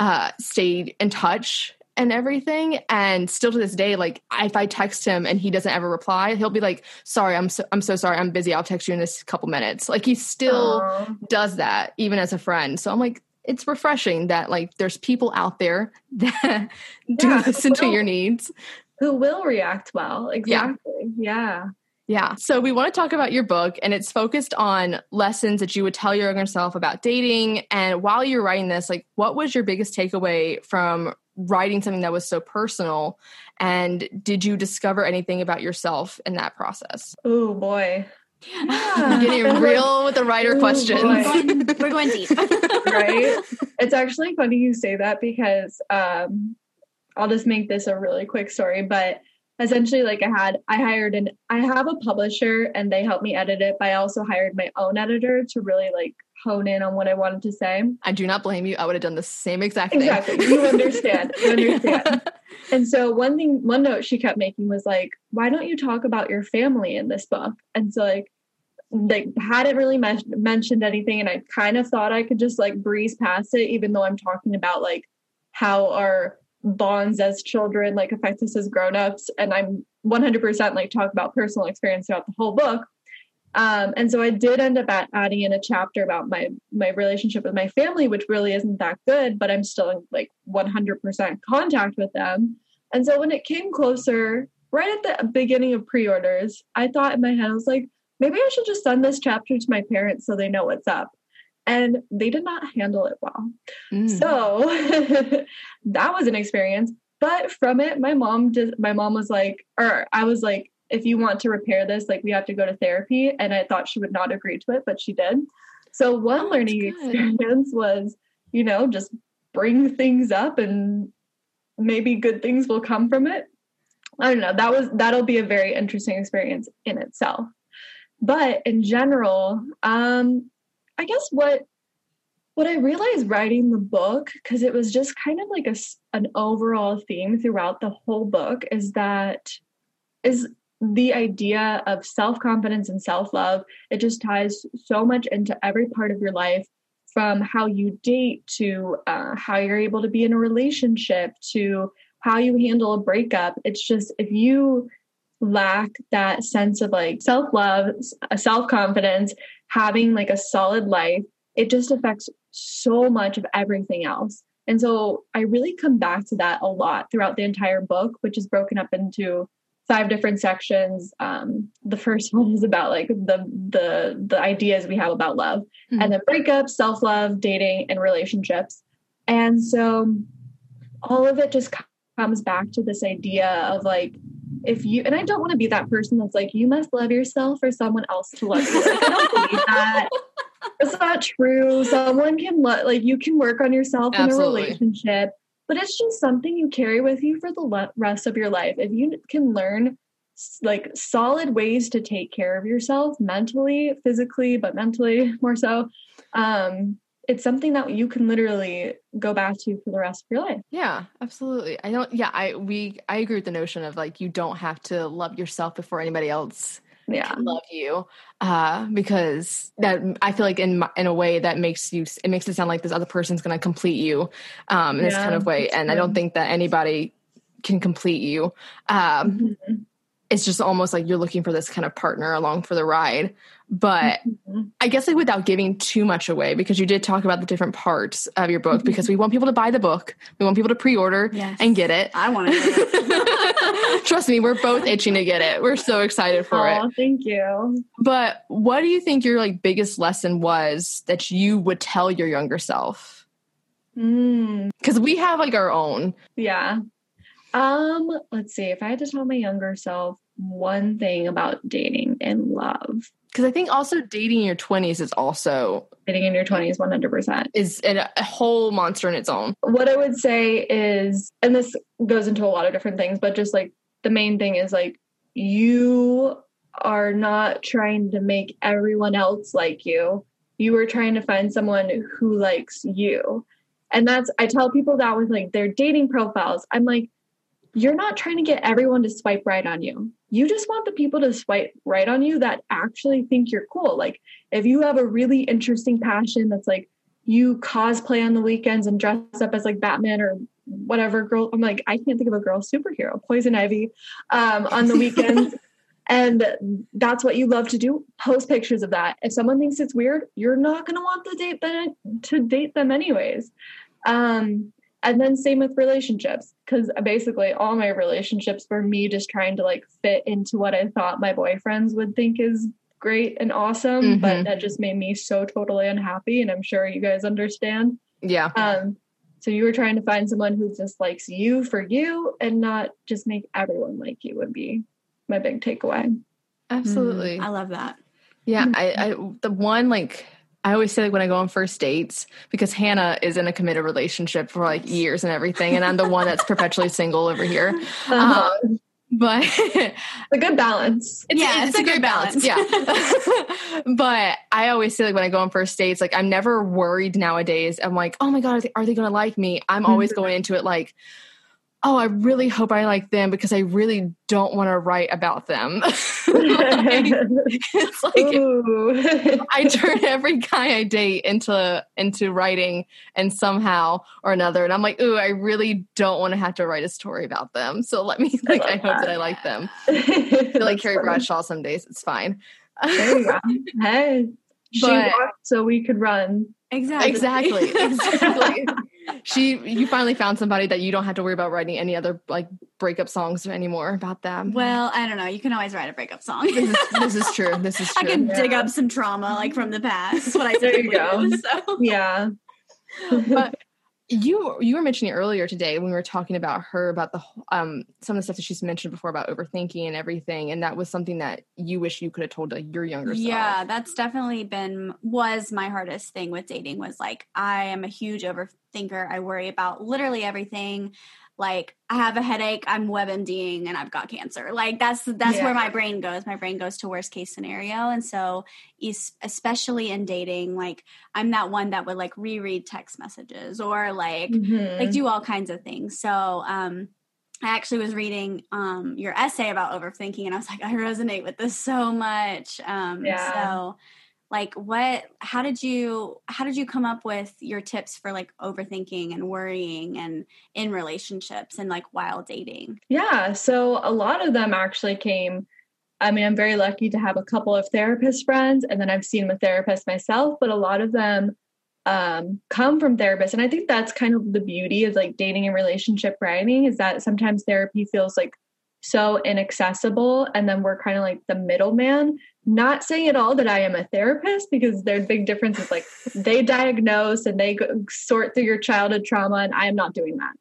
uh stayed in touch and everything. And still to this day like if i text him and he doesn't ever reply he'll be like sorry i'm so, i'm so sorry i'm busy i'll text you in this couple minutes. Like he still Aw. does that even as a friend. So i'm like it's refreshing that like there's people out there that do Yeah, listen to your needs who will react well exactly yeah Yeah. So we want to talk about your book, and it's focused on lessons that you would tell your younger self about dating. And while you're writing this, like, what was your biggest takeaway from writing something that was so personal? And did you discover anything about yourself in that process? oh boy I'm getting real with the writer questions. We're going deep. right? It's actually funny you say that because um, I'll just make this a really quick story. But essentially, like I had, I hired an, I have a publisher and they helped me edit it. But I also hired my own editor to really like hone in on what I wanted to say. I do not blame you. I would have done the same exact thing. Exactly. You understand. You understand. And so one thing, one note she kept making was like, why don't you talk about your family in this book? And so like, like hadn't really men- mentioned anything, and I kind of thought I could just like breeze past it, even though I'm talking about like how our bonds as children like affect us as grown-ups and i'm 100% like talk about personal experience throughout the whole book um, and so I did end up at, adding in a chapter about my my relationship with my family, which really isn't that good, but I'm still in like 100% contact with them. And so when it came closer, right at the beginning of pre-orders, I thought in my head, I was like, maybe I should just send this chapter to my parents so they know what's up. And they did not handle it well. Mm. So that was an experience. But from it, my mom did my mom was like, or I was like, if you want to repair this, like we have to go to therapy. And I thought she would not agree to it, but she did. So one oh, learning experience was, you know, just bring things up and maybe good things will come from it. I don't know. That was that'll be a very interesting experience in itself. But in general, um, I guess what what I realized writing the book, because it was just kind of like a, an overall theme throughout the whole book, is that is the idea of self confidence and self love. It just ties so much into every part of your life from how you date to uh, how you're able to be in a relationship to how you handle a breakup. It's just if you lack that sense of like self love, self confidence, having like a solid life, it just affects so much of everything else. And so I really come back to that a lot throughout the entire book, which is broken up into five different sections. Um, the first one is about like the the the ideas we have about love, mm-hmm. and then breakups, self love, dating, and relationships. And so all of it just comes back to this idea of like if you and I don't want to be that person that's like you must love yourself for someone else to love you. Like, I don't believe that. It's not true. Someone can lo- like you can work on yourself Absolutely. in a relationship but it's just something you carry with you for the rest of your life. If you can learn like solid ways to take care of yourself mentally, physically, but mentally more so, um, it's something that you can literally go back to for the rest of your life. Yeah, absolutely. I don't yeah, I we I agree with the notion of like you don't have to love yourself before anybody else yeah. love you uh, because that I feel like in in a way that makes you it makes it sound like this other person's going to complete you um, in yeah, this kind of way, and true. I don't think that anybody can complete you. Um, mm-hmm. It's just almost like you're looking for this kind of partner along for the ride. But mm-hmm. I guess like without giving too much away, because you did talk about the different parts of your book, mm-hmm. because we want people to buy the book, we want people to pre-order yes. and get it. I want to. Trust me, we're both itching to get it. We're so excited for oh, it. Thank you. But what do you think your like biggest lesson was that you would tell your younger self? Because mm. we have like our own. Yeah. Um, let's see. If I had to tell my younger self one thing about dating and love, because I think also dating in your 20s is also dating in your 20s 100% is a, a whole monster in its own. What I would say is and this goes into a lot of different things but just like the main thing is like you are not trying to make everyone else like you. You are trying to find someone who likes you. And that's I tell people that with like their dating profiles. I'm like you're not trying to get everyone to swipe right on you. You just want the people to swipe right on you that actually think you're cool. Like if you have a really interesting passion that's like you cosplay on the weekends and dress up as like Batman or whatever girl I'm like I can't think of a girl superhero, Poison Ivy um, on the weekends. and that's what you love to do post pictures of that if someone thinks it's weird you're not going to want to date them to date them anyways um and then same with relationships, because basically all my relationships were me just trying to like fit into what I thought my boyfriends would think is great and awesome. Mm-hmm. But that just made me so totally unhappy. And I'm sure you guys understand. Yeah. Um, so you were trying to find someone who just likes you for you and not just make everyone like you would be my big takeaway. Absolutely. Mm, I love that. Yeah, I, I the one like I always say like when I go on first dates because Hannah is in a committed relationship for like years and everything, and I'm the one that's perpetually single over here. Uh-huh. Um, but a good balance. It's, yeah, it's, it's a, a, good balance. balance. Yeah. but I always say like when I go on first dates, like I'm never worried nowadays. I'm like, oh my god, are they, they going to like me? I'm always mm-hmm. going into it like oh, I really hope I like them because I really don't want to write about them. like, it's like I turn every guy I date into into writing and somehow or another. And I'm like, ooh, I really don't want to have to write a story about them. So let me like I, I hope that I like them. I feel like Carrie funny. Bradshaw some days. It's fine. There you go. Hey. She walked so we could run. Exactly. Exactly. Exactly she you finally found somebody that you don't have to worry about writing any other like breakup songs anymore about them. Well, I don't know. You can always write a breakup song. this, is, this is true. This is true. I can yeah. dig up some trauma like from the past. What I there you go. Do, so. Yeah. but you you were mentioning earlier today when we were talking about her about the um some of the stuff that she's mentioned before about overthinking and everything and that was something that you wish you could have told like, your younger self. Yeah, that's definitely been was my hardest thing with dating was like I am a huge overthinker. I worry about literally everything like I have a headache, I'm WebMDing and I've got cancer. Like that's that's yeah. where my brain goes. My brain goes to worst case scenario. And so especially in dating, like I'm that one that would like reread text messages or like mm-hmm. like do all kinds of things. So um I actually was reading um your essay about overthinking and I was like, I resonate with this so much. Um yeah. so like what how did you how did you come up with your tips for like overthinking and worrying and in relationships and like while dating? Yeah so a lot of them actually came i mean i'm very lucky to have a couple of therapist friends and then i've seen a therapist myself but a lot of them um, come from therapists and i think that's kind of the beauty of like dating and relationship writing is that sometimes therapy feels like so inaccessible and then we're kind of like the middleman not saying at all that I am a therapist because there's big differences like they diagnose and they sort through your childhood trauma, and I am not doing that.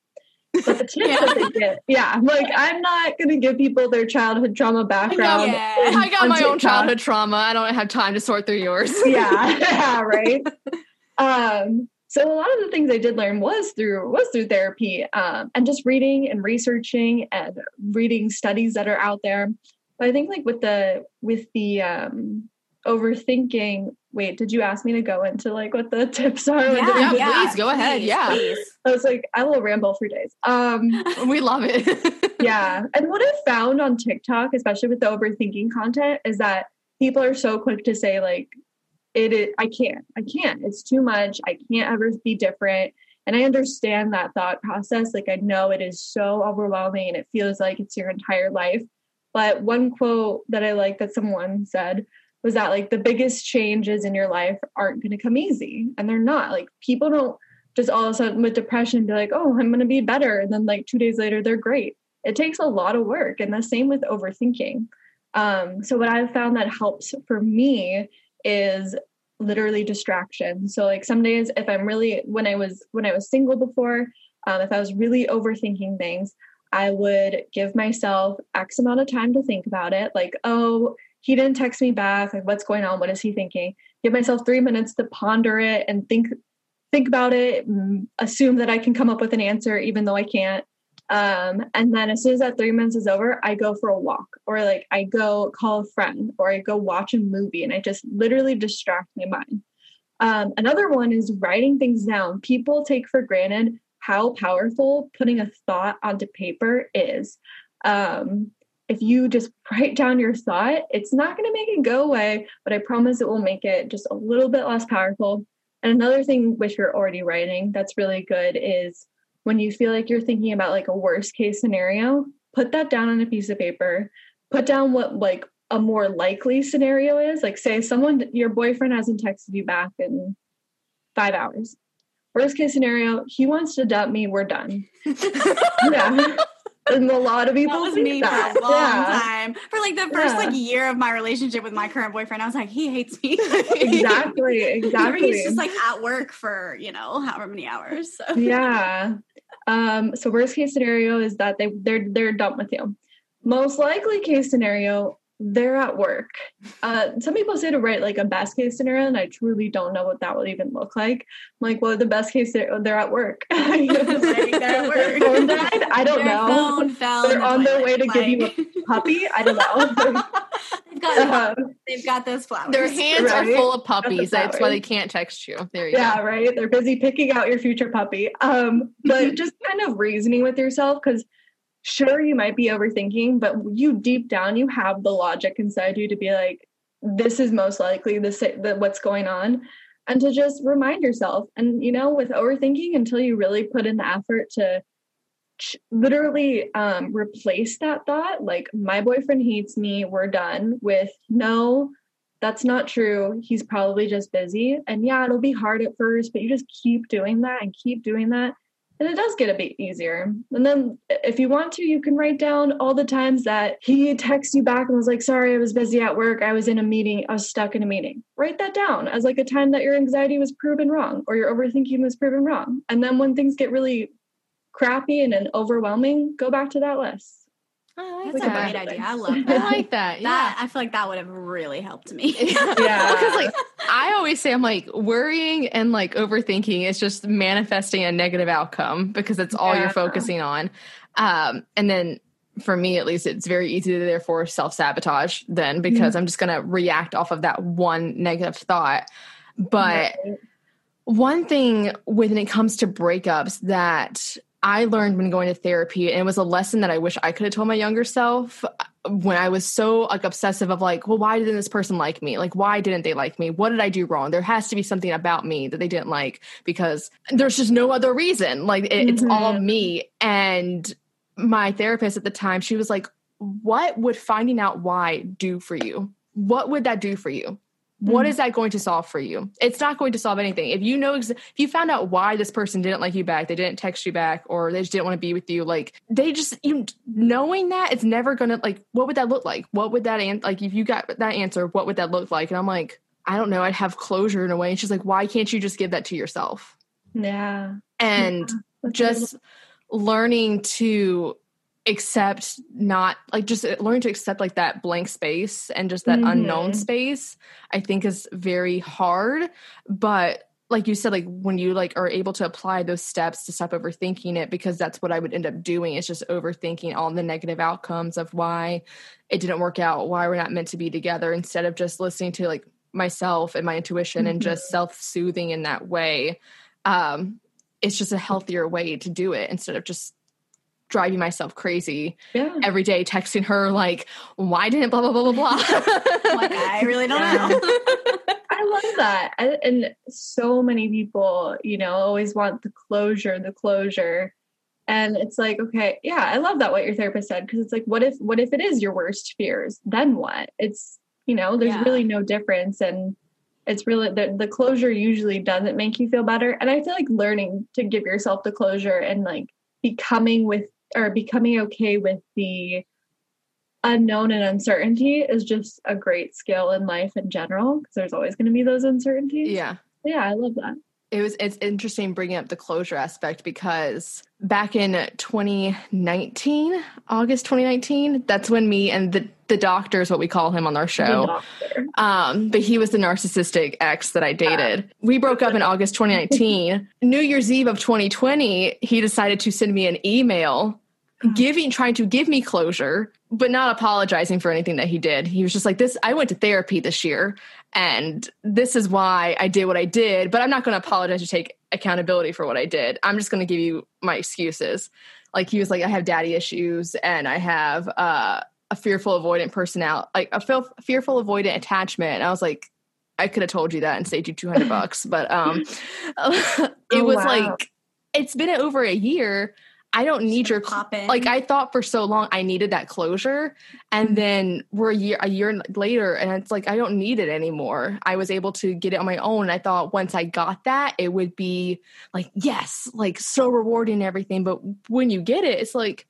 But the tips yeah. that they get, yeah, I'm like, I'm not to give people their childhood trauma background. Yeah. I got my TikTok. own childhood trauma. I don't have time to sort through yours. yeah, yeah, right. um, so a lot of the things I did learn was through was through therapy um, and just reading and researching and reading studies that are out there. But I think like with the with the um overthinking wait did you ask me to go into like what the tips are yeah, yeah, yeah please go ahead please, yeah please. i was like i will ramble for days um we love it yeah and what i found on tiktok especially with the overthinking content is that people are so quick to say like it is i can't i can't it's too much i can't ever be different and i understand that thought process like i know it is so overwhelming and it feels like it's your entire life but one quote that I like that someone said was that like the biggest changes in your life aren't going to come easy. And they're not. Like people don't just all of a sudden with depression be like, oh, I'm going to be better. And then like two days later, they're great. It takes a lot of work. And the same with overthinking. Um, so what I've found that helps for me is literally distraction. So like some days if I'm really when I was when I was single before, um, if I was really overthinking things, I would give myself X amount of time to think about it. Like, oh, he didn't text me back. Like, what's going on? What is he thinking? Give myself three minutes to ponder it and think think about it. Assume that I can come up with an answer, even though I can't. Um, and then as soon as that three minutes is over, I go for a walk, or like I go call a friend, or I go watch a movie, and I just literally distract my mind. Um, another one is writing things down. People take for granted how powerful putting a thought onto paper is. Um, if you just write down your thought, it's not going to make it go away, but I promise it will make it just a little bit less powerful. And another thing, which you're already writing, that's really good is when you feel like you're thinking about like a worst case scenario, put that down on a piece of paper. Put down what like a more likely scenario is. Like, say someone, your boyfriend hasn't texted you back in five hours. Worst case scenario, he wants to dump me. We're done. yeah. And a lot of people that was me that. for a long yeah. time. For like the first yeah. like year of my relationship with my current boyfriend, I was like, he hates me. exactly. Exactly. He's just like at work for, you know, however many hours. So. Yeah. Um, so worst case scenario is that they they're they're done with you. Most likely case scenario, they're at work. Uh, some people say to write like a best case scenario, and I truly don't know what that would even look like. I'm like, well, the best case they're at work. they're at work. phone died? I don't their know. they're on their way to like... give you a puppy. I don't know. they've got uh, They've got those flowers. Their hands Right? are full of puppies. That's why they can't text you. There you go. yeah go. right they're busy picking out your future puppy um but just kind of reasoning with yourself because sure you might be overthinking but you deep down you have the logic inside you to be like this is most likely the, the what's going on and to just remind yourself and you know with overthinking until you really put in the effort to ch- literally um replace that thought like my boyfriend hates me we're done with no that's not true. He's probably just busy. And yeah, it'll be hard at first, but you just keep doing that and keep doing that. And it does get a bit easier. And then if you want to, you can write down all the times that he texts you back and was like, sorry, I was busy at work. I was in a meeting. I was stuck in a meeting. Write that down as like a time that your anxiety was proven wrong or your overthinking was proven wrong. And then when things get really crappy and, and overwhelming, go back to that list. Like That's a great idea. I love that. I like that. Yeah. That I feel like that would have really helped me. Yeah. because like I always say, I'm like worrying and like overthinking is just manifesting a negative outcome because it's all Yeah. you're focusing on. Um, and then for me, at least, it's very easy to therefore self sabotage then because I'm just going to react off of that one negative thought. But Right. one thing when it comes to breakups that I learned when going to therapy, and it was a lesson that I wish I could have told my younger self when I was so like obsessive of like, well, why didn't this person like me? Like, why didn't they like me? What did I do wrong? There has to be something about me that they didn't like because there's just no other reason. Like, it, it's all Mhm. me. And my therapist at the time, she was like, what would finding out why do for you? What would that do for you? What Mhm. that going to solve for you? It's not going to solve anything. If you know, ex- if you found out why this person didn't like you back, they didn't text you back, or they just didn't want to be with you, like they just you knowing that it's never gonna like. What would that look like? What would that an- like if you got that answer? What would that look like? And I'm like, I don't know. I'd have closure in a way. And she's like, why can't you just give that to yourself? Yeah. And That's just learning to accept not like just learning to accept like that blank space and just that unknown Mhm. space i think is very hard. But like you said like when you like are able to apply those steps to stop overthinking it because that's what i would end up doing is just overthinking all the negative outcomes of why it didn't work out why we're not meant to be together instead of just listening to like myself and my intuition and just self-soothing in that way. Um it's just a healthier way to do it instead of just driving myself crazy yeah. every day texting her like why didn't blah blah blah blah blah like, I really don't Yeah. know. I love that. I, and so many people, you know, always want the closure, the closure. And it's like, okay, yeah, I love that what your therapist said because it's like, what if, what if it is your worst fears? Then what? It's, you know, there's Yeah. really no difference, and it's really the the closure usually doesn't make you feel better. And I feel like learning to give yourself the closure and like becoming with or becoming okay with the unknown and uncertainty is just a great skill in life in general because there's always going to be those uncertainties. yeah Yeah, I love that. it was it's interesting bringing up the closure aspect because back in 2019 august 2019 that's when me and the the doctor is what we call him on our show. Um, but he was the narcissistic ex that I dated. We broke up in August 2019. New Year's Eve of 2020, he decided to send me an email giving trying to give me closure, but not apologizing for anything that he did. He was just like this I went to therapy this year and this is why I did what I did, but I'm not going to apologize to take accountability for what I did. I'm just going to give you my excuses. Like he was like I have daddy issues and I have uh a fearful avoidant personality, like a fearful avoidant attachment. And I was like, I could have told you that and saved you 200 bucks. But um, it Oh, was wow. like, it's been over a year. I don't need your, Pop in. like, I thought for so long I needed that closure. And mm-hmm. then we're a year, a year later, and it's like, I don't need it anymore. I was able to get it on my own. I thought once I got that, it would be like, yes, like so rewarding and everything. But when you get it, it's like,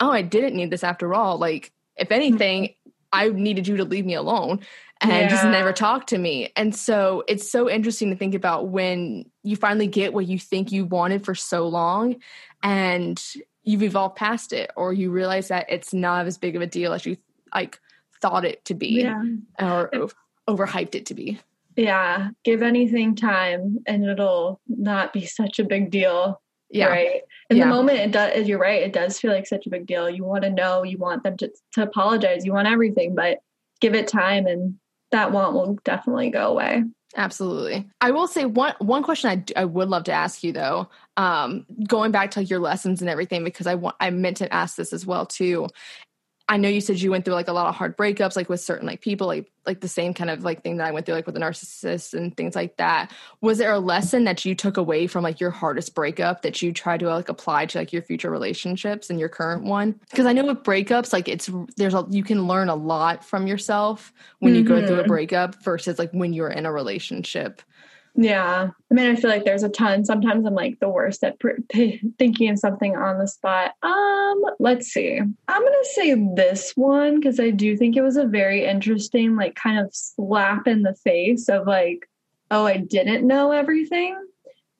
oh, I didn't need this after all. Like, if anything, mm-hmm. I needed you to leave me alone and just never talk to me. And so it's so interesting to think about when you finally get what you think you wanted for so long and you've evolved past it or you realize that it's not as big of a deal as you like thought it to be Yeah. or o- overhyped it to be. Yeah. Give anything time and it'll not be such a big deal. Yeah. Right. In Yeah. the moment, it does. You're right. It does feel like such a big deal. You want to know. You want them to to apologize. You want everything, but give it time, and that want will definitely go away. Absolutely. I will say one one question I, I would love to ask you though, um, going back to like your lessons and everything, because I want I meant to ask this as well too. I know you said you went through like a lot of hard breakups, like with certain like people, like like the same kind of like thing that I went through, like with a narcissist and things like that. Was there a lesson that you took away from like your hardest breakup that you try to like apply to like your future relationships and your current one? Because I know with breakups, like it's there's a you can learn a lot from yourself when mm-hmm. you go through a mm-hmm. breakup versus like when you're in a relationship. Yeah. I mean, I feel like there's a ton. Sometimes I'm like the worst at pr- p- thinking of something on the spot. Um, let's see. I'm going to say this one because I do think it was a very interesting, like, kind of slap in the face of like, oh, I didn't know everything.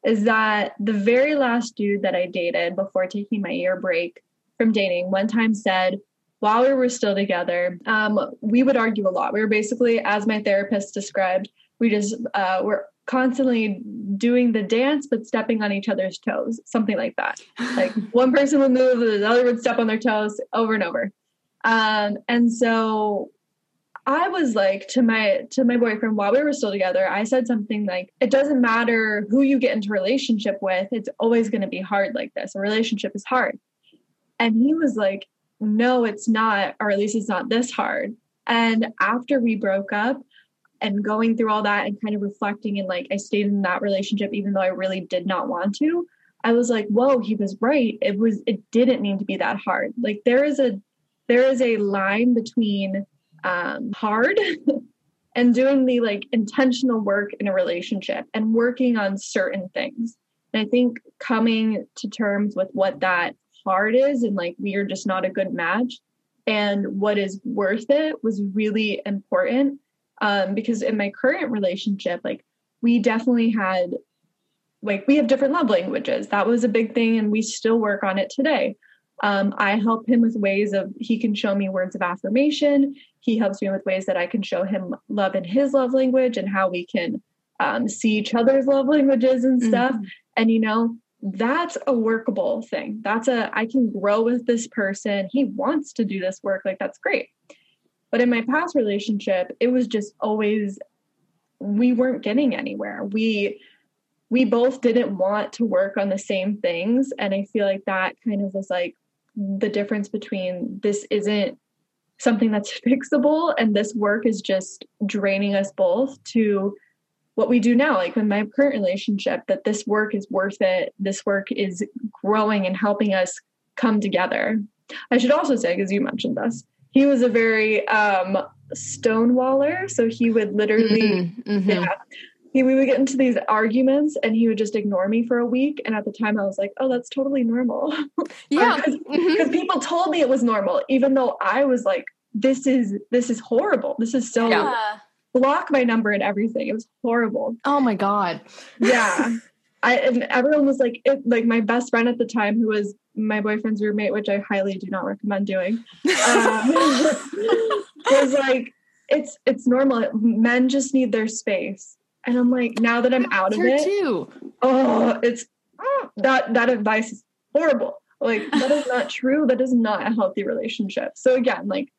Is that the very last dude that I dated before taking my year break from dating one time said, while we were still together, um, we would argue a lot. We were basically, as my therapist described, we just uh, were constantly doing the dance but stepping on each other's toes something like that. Like one person would move the other would step on their toes over and over. Um, and so i was like to my to my boyfriend while we were still together i said something like it doesn't matter who you get into relationship with it's always going to be hard like this. A relationship is hard. And he was like no it's not or at least it's not this hard. And after we broke up and going through all that and kind of reflecting and like I stayed in that relationship even though I really did not want to. I was like, whoa, he was right. It was it didn't need to be that hard. Like there is a there is a line between um hard and doing the like intentional work in a relationship and working on certain things. And I think coming to terms with what that hard is and like we are just not a good match and what is worth it was really important um, because in my current relationship like we definitely had like we have different love languages. That was a big thing and we still work on it today. Um, i help him with ways of he can show me words of affirmation. He helps me with ways that i can show him love in his love language and how we can um, see each other's love languages and stuff. Mm-hmm. and you know that's a workable thing. That's a i can grow with this person. He wants to do this work. Like that's great but in my past relationship, it was just always we weren't getting anywhere. We we both didn't want to work on the same things. And I feel like that kind of was like the difference between this isn't something that's fixable and this work is just draining us both to what we do now. Like in my current relationship that this work is worth it. This work is growing and helping us come together. I should also say because you mentioned this he was a very um, stonewaller. So he would literally, mm-hmm, mm-hmm. yeah, he, we would get into these arguments and he would just ignore me for a week. And at the time, I was like, oh, that's totally normal. Yeah, because mm-hmm. people told me it was normal, even though I was like, this is this is horrible. This is so. Yeah. Block my number and everything. It was horrible. Oh my god. Yeah. I and everyone was like, it, like my best friend at the time, who was my boyfriend's roommate, which I highly do not recommend doing, um, was like, it's it's normal. Men just need their space, and I'm like, now that I'm out of it, too. oh, it's that that advice is horrible. Like that is not true. That is not a healthy relationship. So again, like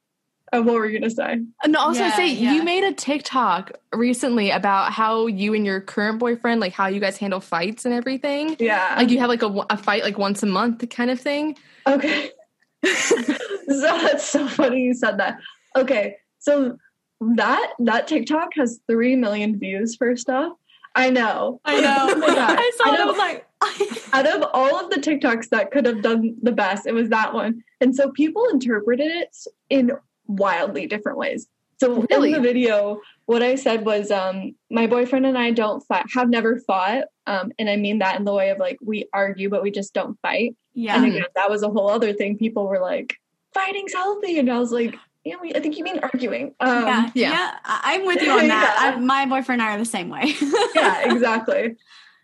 uh, what were you gonna say? And also yeah, say yeah. you made a TikTok recently about how you and your current boyfriend, like how you guys handle fights and everything. Yeah, like you have like a, a fight like once a month kind of thing. Okay, so that's so funny you said that. Okay, so that that TikTok has three million views. First off, I know, I know. oh I saw it. I was like. out of all of the TikToks that could have done the best, it was that one. And so people interpreted it in wildly different ways. So really? in the video, what I said was, um, my boyfriend and I don't fight, have never fought, um, and I mean that in the way of like we argue, but we just don't fight. Yeah. And again, that was a whole other thing. People were like, "Fighting's healthy," and I was like, "Yeah, I think you mean arguing." Um, yeah, yeah, yeah, I'm with you on that. yeah. I, my boyfriend and I are the same way. yeah, exactly.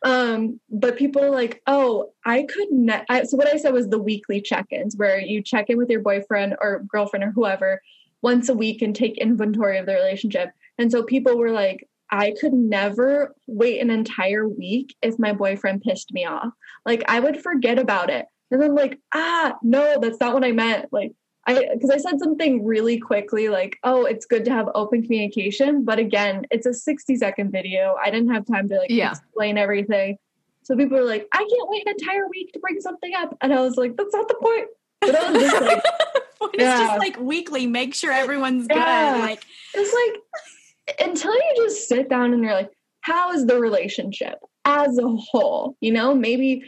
Um, but people like, oh, I could not. so what I said was the weekly check-ins where you check in with your boyfriend or girlfriend or whoever once a week and take inventory of the relationship. And so people were like, I could never wait an entire week if my boyfriend pissed me off. Like I would forget about it. And then like, ah, no, that's not what I meant. Like I because I said something really quickly like, "Oh, it's good to have open communication," but again, it's a 60 second video. I didn't have time to like Yeah. explain everything. So people are like, "I can't wait an entire week to bring something up," and I was like, "That's not the point." But I was just like, It's Yeah. just like weekly, make sure everyone's Yeah. good. Like, it's like until you just sit down and you're like, "How is the relationship as a whole?" You know, maybe.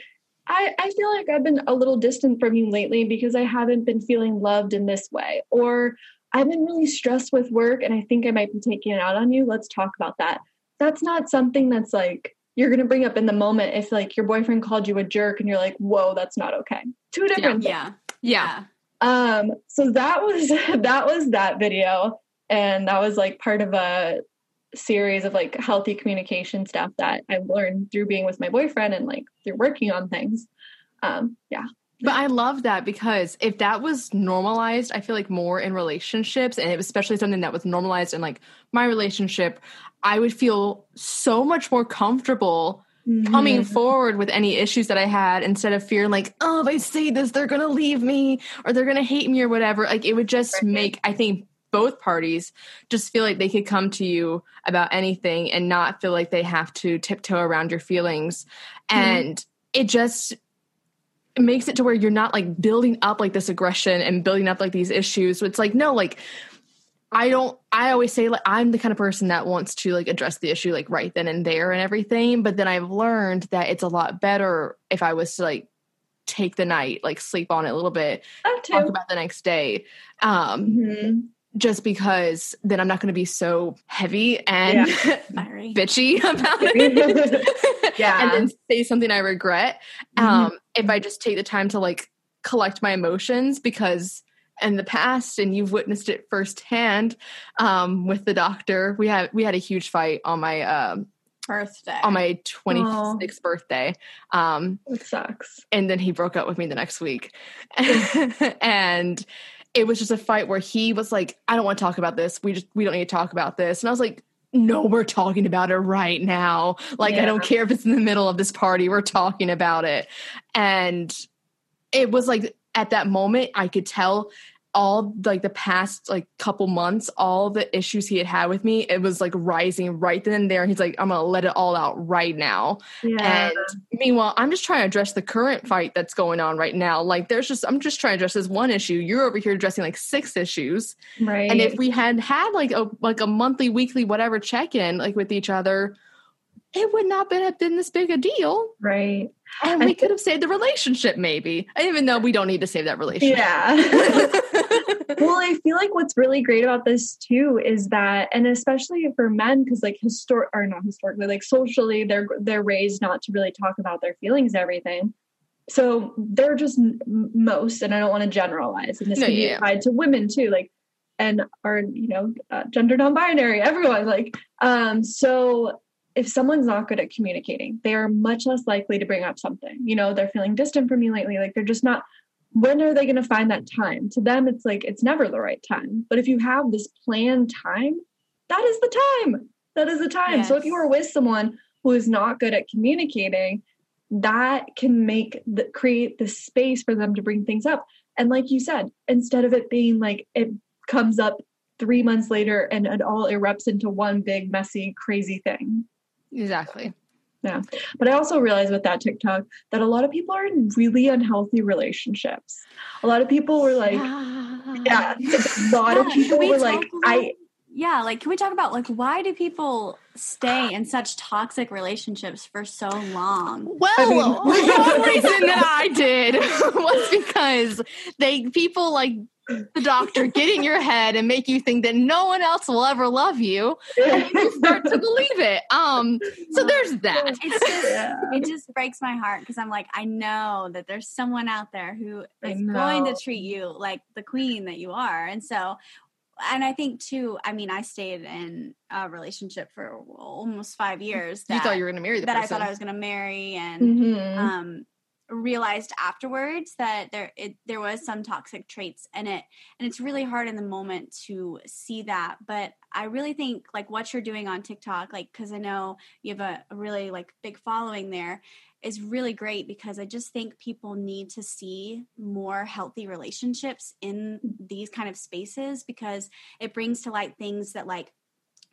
I, I feel like I've been a little distant from you lately because I haven't been feeling loved in this way. Or I've been really stressed with work and I think I might be taking it out on you. Let's talk about that. That's not something that's like you're going to bring up in the moment if like your boyfriend called you a jerk and you're like, whoa, that's not okay. Two different things. yeah. Yeah. Um, so that was that was that video, and that was like part of a series of like healthy communication stuff that I've learned through being with my boyfriend and like through working on things. Um, yeah, But I love that because if that was normalized, I feel like more in relationships, and it was especially something that was normalized in like my relationship, I would feel so much more comfortable coming Mhm. forward with any issues that I had instead of fearing like, oh, if I say this, they're gonna leave me or they're gonna hate me or whatever. Like it would just Right. make I think both parties just feel like they could come to you about anything and not feel like they have to tiptoe around your feelings. Mhm. And it just it makes it to where you're not like building up like this aggression and building up like these issues. So it's like, no, like I don't I always say like I'm the kind of person that wants to like address the issue like right then and there and everything, but then I've learned that it's a lot better if I was to like take the night, like sleep on it a little bit, talk about the next day. Um Mhm. Just because then I'm not going to be so heavy and Fiery. bitchy about it. Yeah. and then say something I regret. Mhm. Um, if I just take the time to like collect my emotions, because in the past, and you've witnessed it firsthand, um, with the doctor, we had we had a huge fight on my um Birthday. on my 26th birthday. Um, It sucks. and then he broke up with me the next week and it was just a fight where he was like i don't want to talk about this. We just we don't need to talk about this. And i was like no we're talking about it right now. Like i don't care if it's in the middle of this party. We're talking about it. And it was like at that moment i could tell all like the past like couple months all the issues he had had with me it was like rising right then and there and he's like i'm gonna let it all out right now Yeah. and meanwhile, I'm just trying to address the current fight that's going on right now. Like, there's just, I'm just trying to address this one issue. You're over here addressing like six issues. right. And if we had had like a like a monthly, weekly, whatever check in like with each other, it would not been, have been this big a deal. right. And we could have saved the relationship, maybe. Even though we don't need to save that relationship. Yeah. well, I feel like what's really great about this too is that, and especially for men, because like historic or not historically, like socially, they're they're raised not to really talk about their feelings, and everything. So they're just m- most, and I don't want to generalize, and this No, can be yeah. applied to women too, like, and are you know uh, gender non-binary, everyone, like, um, so if someone's not good at communicating, they are much less likely to bring up something. You know, they're feeling distant from you lately, like they're just not when are they going to find that time? To them, it's like it's never the right time. But if you have this planned time, that is the time. That is the time. So if you are with someone who is not good at communicating, that can make the create the space for them to bring things up. And like you said, instead of it being like it comes up three months later and it all erupts into one big, messy, crazy thing. Exactly. Yeah. But I also realized with that TikTok that a lot of people are in really unhealthy relationships. A lot of people were like, yeah, a lot of people we were like, I, yeah, like can we talk about like why do people stay in such toxic relationships for so long? Well, I mean- one reason that I did was because they people like the doctor get in your head and make you think that no one else will ever love you, and you start to believe it. Um, so there's that. It's just Yeah. it just breaks my heart because I'm like I know that there's someone out there who is going to treat you like the queen that you are, and so. And I think too. I mean, I stayed in a relationship for almost five years. You thought you were going to marry the that I thought I was going to marry, and Mhm. um, realized afterwards that there it, there was some toxic traits in it and it's really hard in the moment to see that but i really think like what you're doing on tiktok like because i know you have a, a really like big following there is really great because I just think people need to see more healthy relationships in these kind of spaces because it brings to light things that like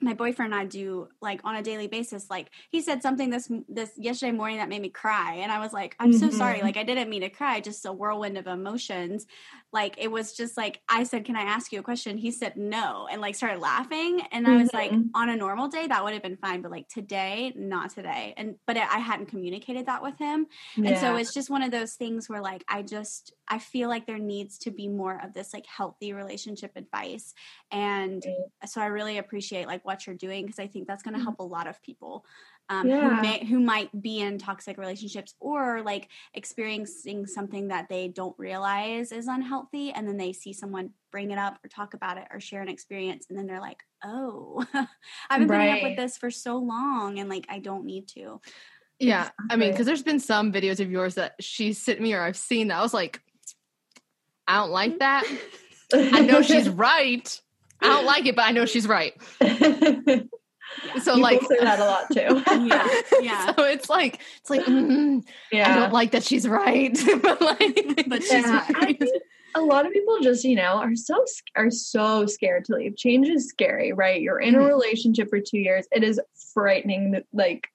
my boyfriend and I do like on a daily basis. Like he said something this this yesterday morning that made me cry, and I was like, "I'm mm-hmm. so sorry. Mm-hmm. Like I didn't mean to cry. Just a whirlwind of emotions. Like it was just like I said, "Can I ask you a question?" He said no, and like started laughing. And mm-hmm. I was like, mm-hmm. on a normal day that would have been fine, but like today, not today. And but I hadn't communicated that with him, yeah. and so it's just one of those things where like I just I feel like there needs to be more of this like healthy relationship advice, and so I really appreciate like what you're doing because I think that's going to mm-hmm. help a lot of people um, yeah. who may who might be in toxic relationships or like experiencing something that they don't realize is unhealthy, and then they see someone bring it up or talk about it or share an experience, and then they're like, "Oh, I've been right. putting up with this for so long, and like I don't need to." Yeah, I mean, because there's been some videos of yours that she sent me or I've seen that I was like, I don't like that. I know she's right. I don't like it, but I know she's right. So People like say that a lot too. yeah, yeah. So it's like it's like mm, yeah. I don't like that she's right, but like but she's yeah, right. a lot of people just you know are so are so scared to leave. Change is scary, right? You're in mm-hmm. a relationship for two years. It is frightening, like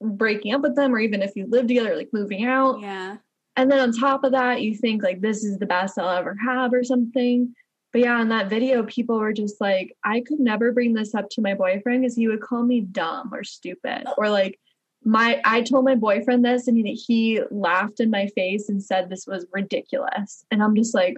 breaking up with them, or even if you live together, like moving out. Yeah. And then on top of that, you think like this is the best I'll ever have, or something. But yeah, in that video, people were just like, I could never bring this up to my boyfriend because he would call me dumb or stupid. Or like, my I told my boyfriend this and he, he laughed in my face and said this was ridiculous. And I'm just like,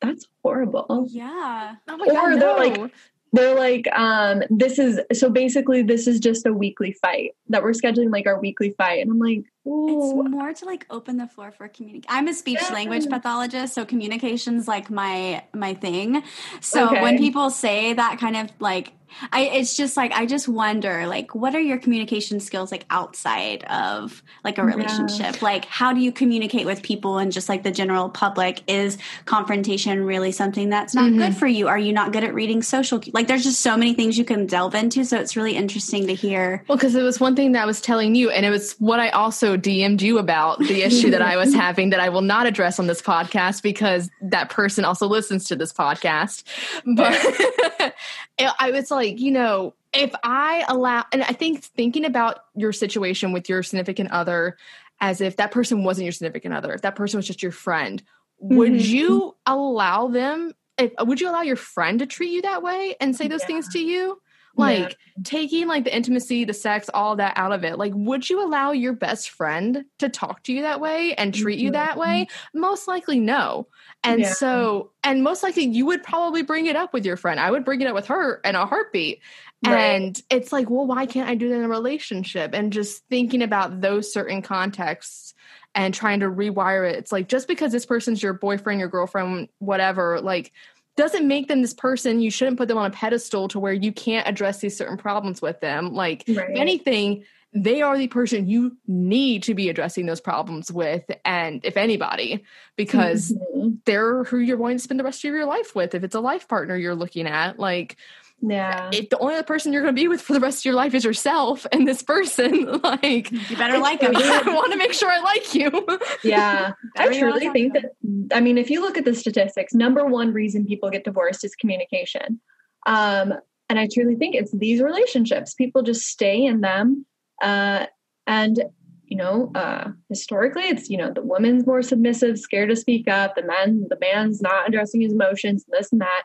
that's horrible. Yeah. Oh my or God, they're like, they're like, um, this is so basically this is just a weekly fight that we're scheduling like our weekly fight. And I'm like, Ooh. It's more to like open the floor for communication. I'm a speech yeah. language pathologist, so communication's like my my thing. So okay. when people say that kind of like I it's just like I just wonder like what are your communication skills like outside of like a relationship? Yeah. Like how do you communicate with people and just like the general public? Is confrontation really something that's not mm-hmm. good for you? Are you not good at reading social like there's just so many things you can delve into so it's really interesting to hear. Well, cuz it was one thing that I was telling you and it was what I also DM'd you about the issue that I was having that I will not address on this podcast because that person also listens to this podcast. But I was like, you know, if I allow, and I think thinking about your situation with your significant other as if that person wasn't your significant other, if that person was just your friend, mm-hmm. would you allow them? If, would you allow your friend to treat you that way and say those yeah. things to you? Like yeah. taking like the intimacy the sex all that out of it like would you allow your best friend to talk to you that way and treat you that way mm-hmm. most likely no and yeah. so and most likely you would probably bring it up with your friend i would bring it up with her in a heartbeat right. and it's like well why can't i do that in a relationship and just thinking about those certain contexts and trying to rewire it it's like just because this person's your boyfriend your girlfriend whatever like doesn't make them this person. You shouldn't put them on a pedestal to where you can't address these certain problems with them. Like, right. if anything, they are the person you need to be addressing those problems with. And if anybody, because mm-hmm. they're who you're going to spend the rest of your life with. If it's a life partner you're looking at, like, yeah. If the only other person you're going to be with for the rest of your life is yourself and this person, like you better like him. I want to make sure I like you. Yeah. I truly think that I mean if you look at the statistics, number one reason people get divorced is communication. Um and I truly think it's these relationships. People just stay in them uh and you know, uh, historically, it's you know the woman's more submissive, scared to speak up. The man, the man's not addressing his emotions, this and that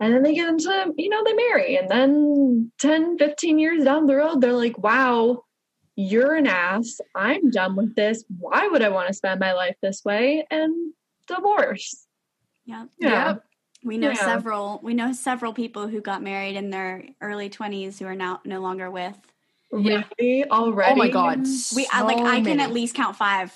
and then they get into you know they marry. And then 10 15 years down the road they're like wow you're an ass. I'm done with this. Why would i want to spend my life this way? And divorce. Yep yeah. Yep. we know yeah. several we know several people who got married in their early 20s who are now no longer with. Really? Already oh my god. We so like i can at least count five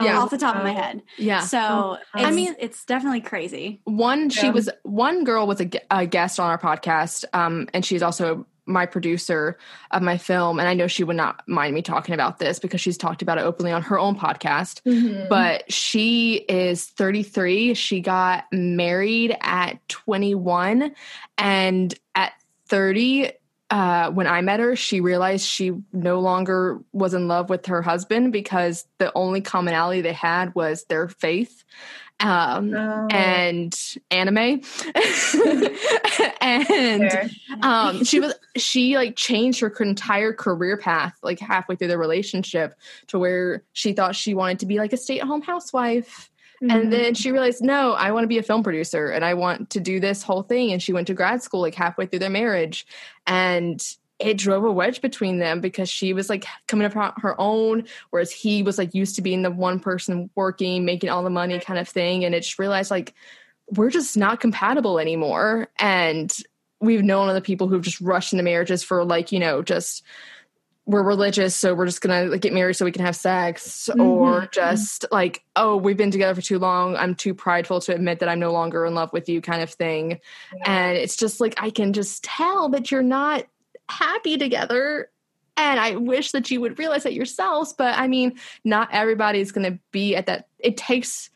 yeah. off the top of my head. Yeah. So I mean, it's definitely crazy. One, she yeah. was one girl was a, a, guest on our podcast, um, and she's also my producer of my film, and I know she would not mind me talking about this because she's talked about it openly on her own podcast. Mm-hmm. But she is 33. She got married at 21, and at 30 uh, when I met her, she realized she no longer was in love with her husband because the only commonality they had was their faith um, oh. and anime. and um, she was she like changed her entire career path like halfway through the relationship to where she thought she wanted to be like a stay at home housewife. Mm-hmm. And then she realized, no, I want to be a film producer and I want to do this whole thing. And she went to grad school like halfway through their marriage. And it drove a wedge between them because she was like coming up on her own, whereas he was like used to being the one person working, making all the money kind of thing. And it just realized like we're just not compatible anymore. And we've known other people who've just rushed into marriages for like, you know, just we're religious, so we're just gonna like, get married so we can have sex, mm-hmm. or just like, oh, we've been together for too long. I'm too prideful to admit that I'm no longer in love with you, kind of thing. Yeah. And it's just like I can just tell that you're not happy together and I wish that you would realize that yourselves. But I mean, not everybody's to be at that. It takes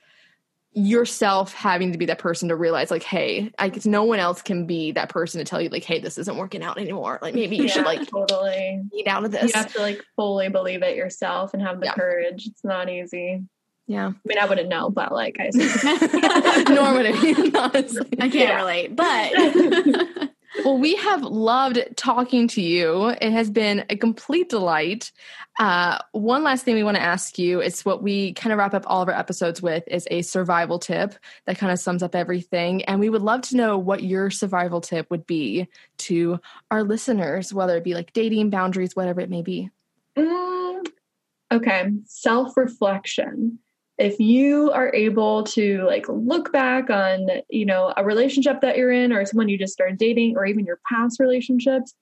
yourself having to be that person to realize, like, hey, I guess no one else can be that person to tell you, like, hey, this isn't working out anymore. Like, maybe you yeah, should like totally eat out of this. You have to like fully believe it yourself and have the yeah. courage. It's not easy. Yeah. I mean, I wouldn't know, but like I Nor would I, honestly. I can't yeah. relate, but well, we have loved talking to you. It has been a complete delight. Uh, one last thing we want to ask you is what we kind of wrap up all of our episodes with is a survival tip that kind of sums up everything. And we would love to know what your survival tip would be to our listeners, whether it be like dating, boundaries, whatever it may be. Mm, okay, self reflection if you are able to like look back on you know a relationship that you're in or someone you just started dating or even your past relationships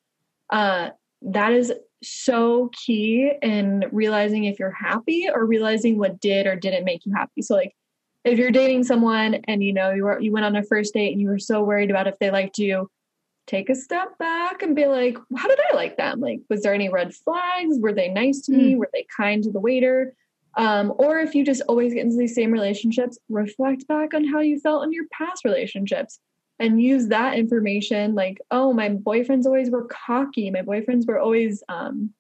uh that is so key in realizing if you're happy or realizing what did or didn't make you happy. So like if you're dating someone and you know you were you went on a first date and you were so worried about if they liked you take a step back and be like how did i like them? Like was there any red flags? Were they nice to me? Mm. were they kind to the waiter um, or if you just always get into these same relationships, reflect back on how you felt in your past relationships and use that information like, oh, my boyfriends always were cocky. My boyfriends were always um,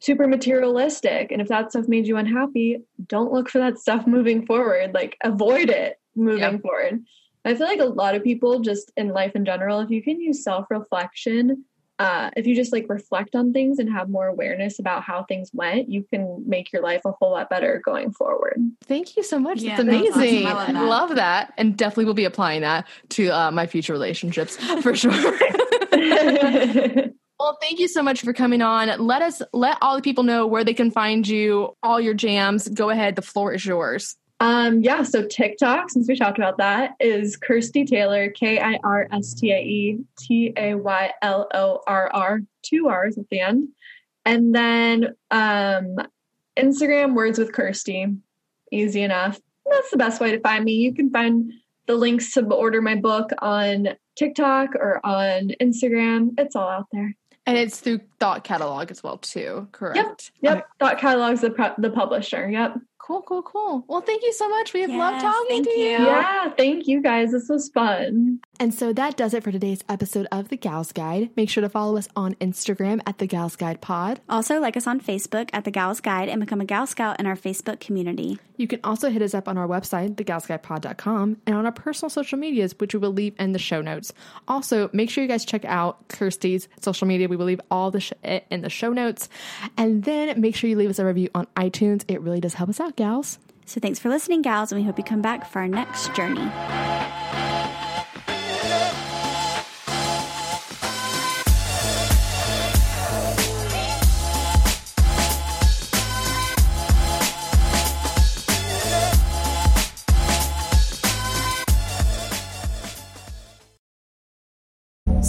super materialistic. And if that stuff made you unhappy, don't look for that stuff moving forward. Like, avoid it moving forward. I feel like a lot of people just in life in general, if you can use self reflection uh, if you just like reflect on things and have more awareness about how things went, you can make your life a whole lot better going forward. Thank you so much. Yeah, That's amazing. Awesome. I, love that. love that. And definitely will be applying that to uh, my future relationships for sure. well, thank you so much for coming on. Let us let all the people know where they can find you, all your jams. Go ahead. The floor is yours. Um, yeah, so TikTok, since we talked about that, is Kirstie Taylor, K I R S T A E T A Y L O R R, two R's at the end. And then um, Instagram, Words with Kirstie, easy enough. That's the best way to find me. You can find the links to order my book on TikTok or on Instagram. It's all out there. And it's through Thought Catalog as well, too, correct? Yep. Yep. Okay. Thought Catalog's the, the publisher. Yep. Cool, cool, cool. Well, thank you so much. We have yes, loved talking to you. you. Yeah, thank you guys. This was fun. And so that does it for today's episode of The Gals Guide. Make sure to follow us on Instagram at The Gals Guide Pod. Also, like us on Facebook at The Gals Guide and become a Gal Scout in our Facebook community. You can also hit us up on our website, thegalsguidepod.com, and on our personal social medias, which we will leave in the show notes. Also, make sure you guys check out Kirstie's social media. We will leave all the sh- eh, in the show notes. And then make sure you leave us a review on iTunes. It really does help us out, gals. So thanks for listening, gals, and we hope you come back for our next journey.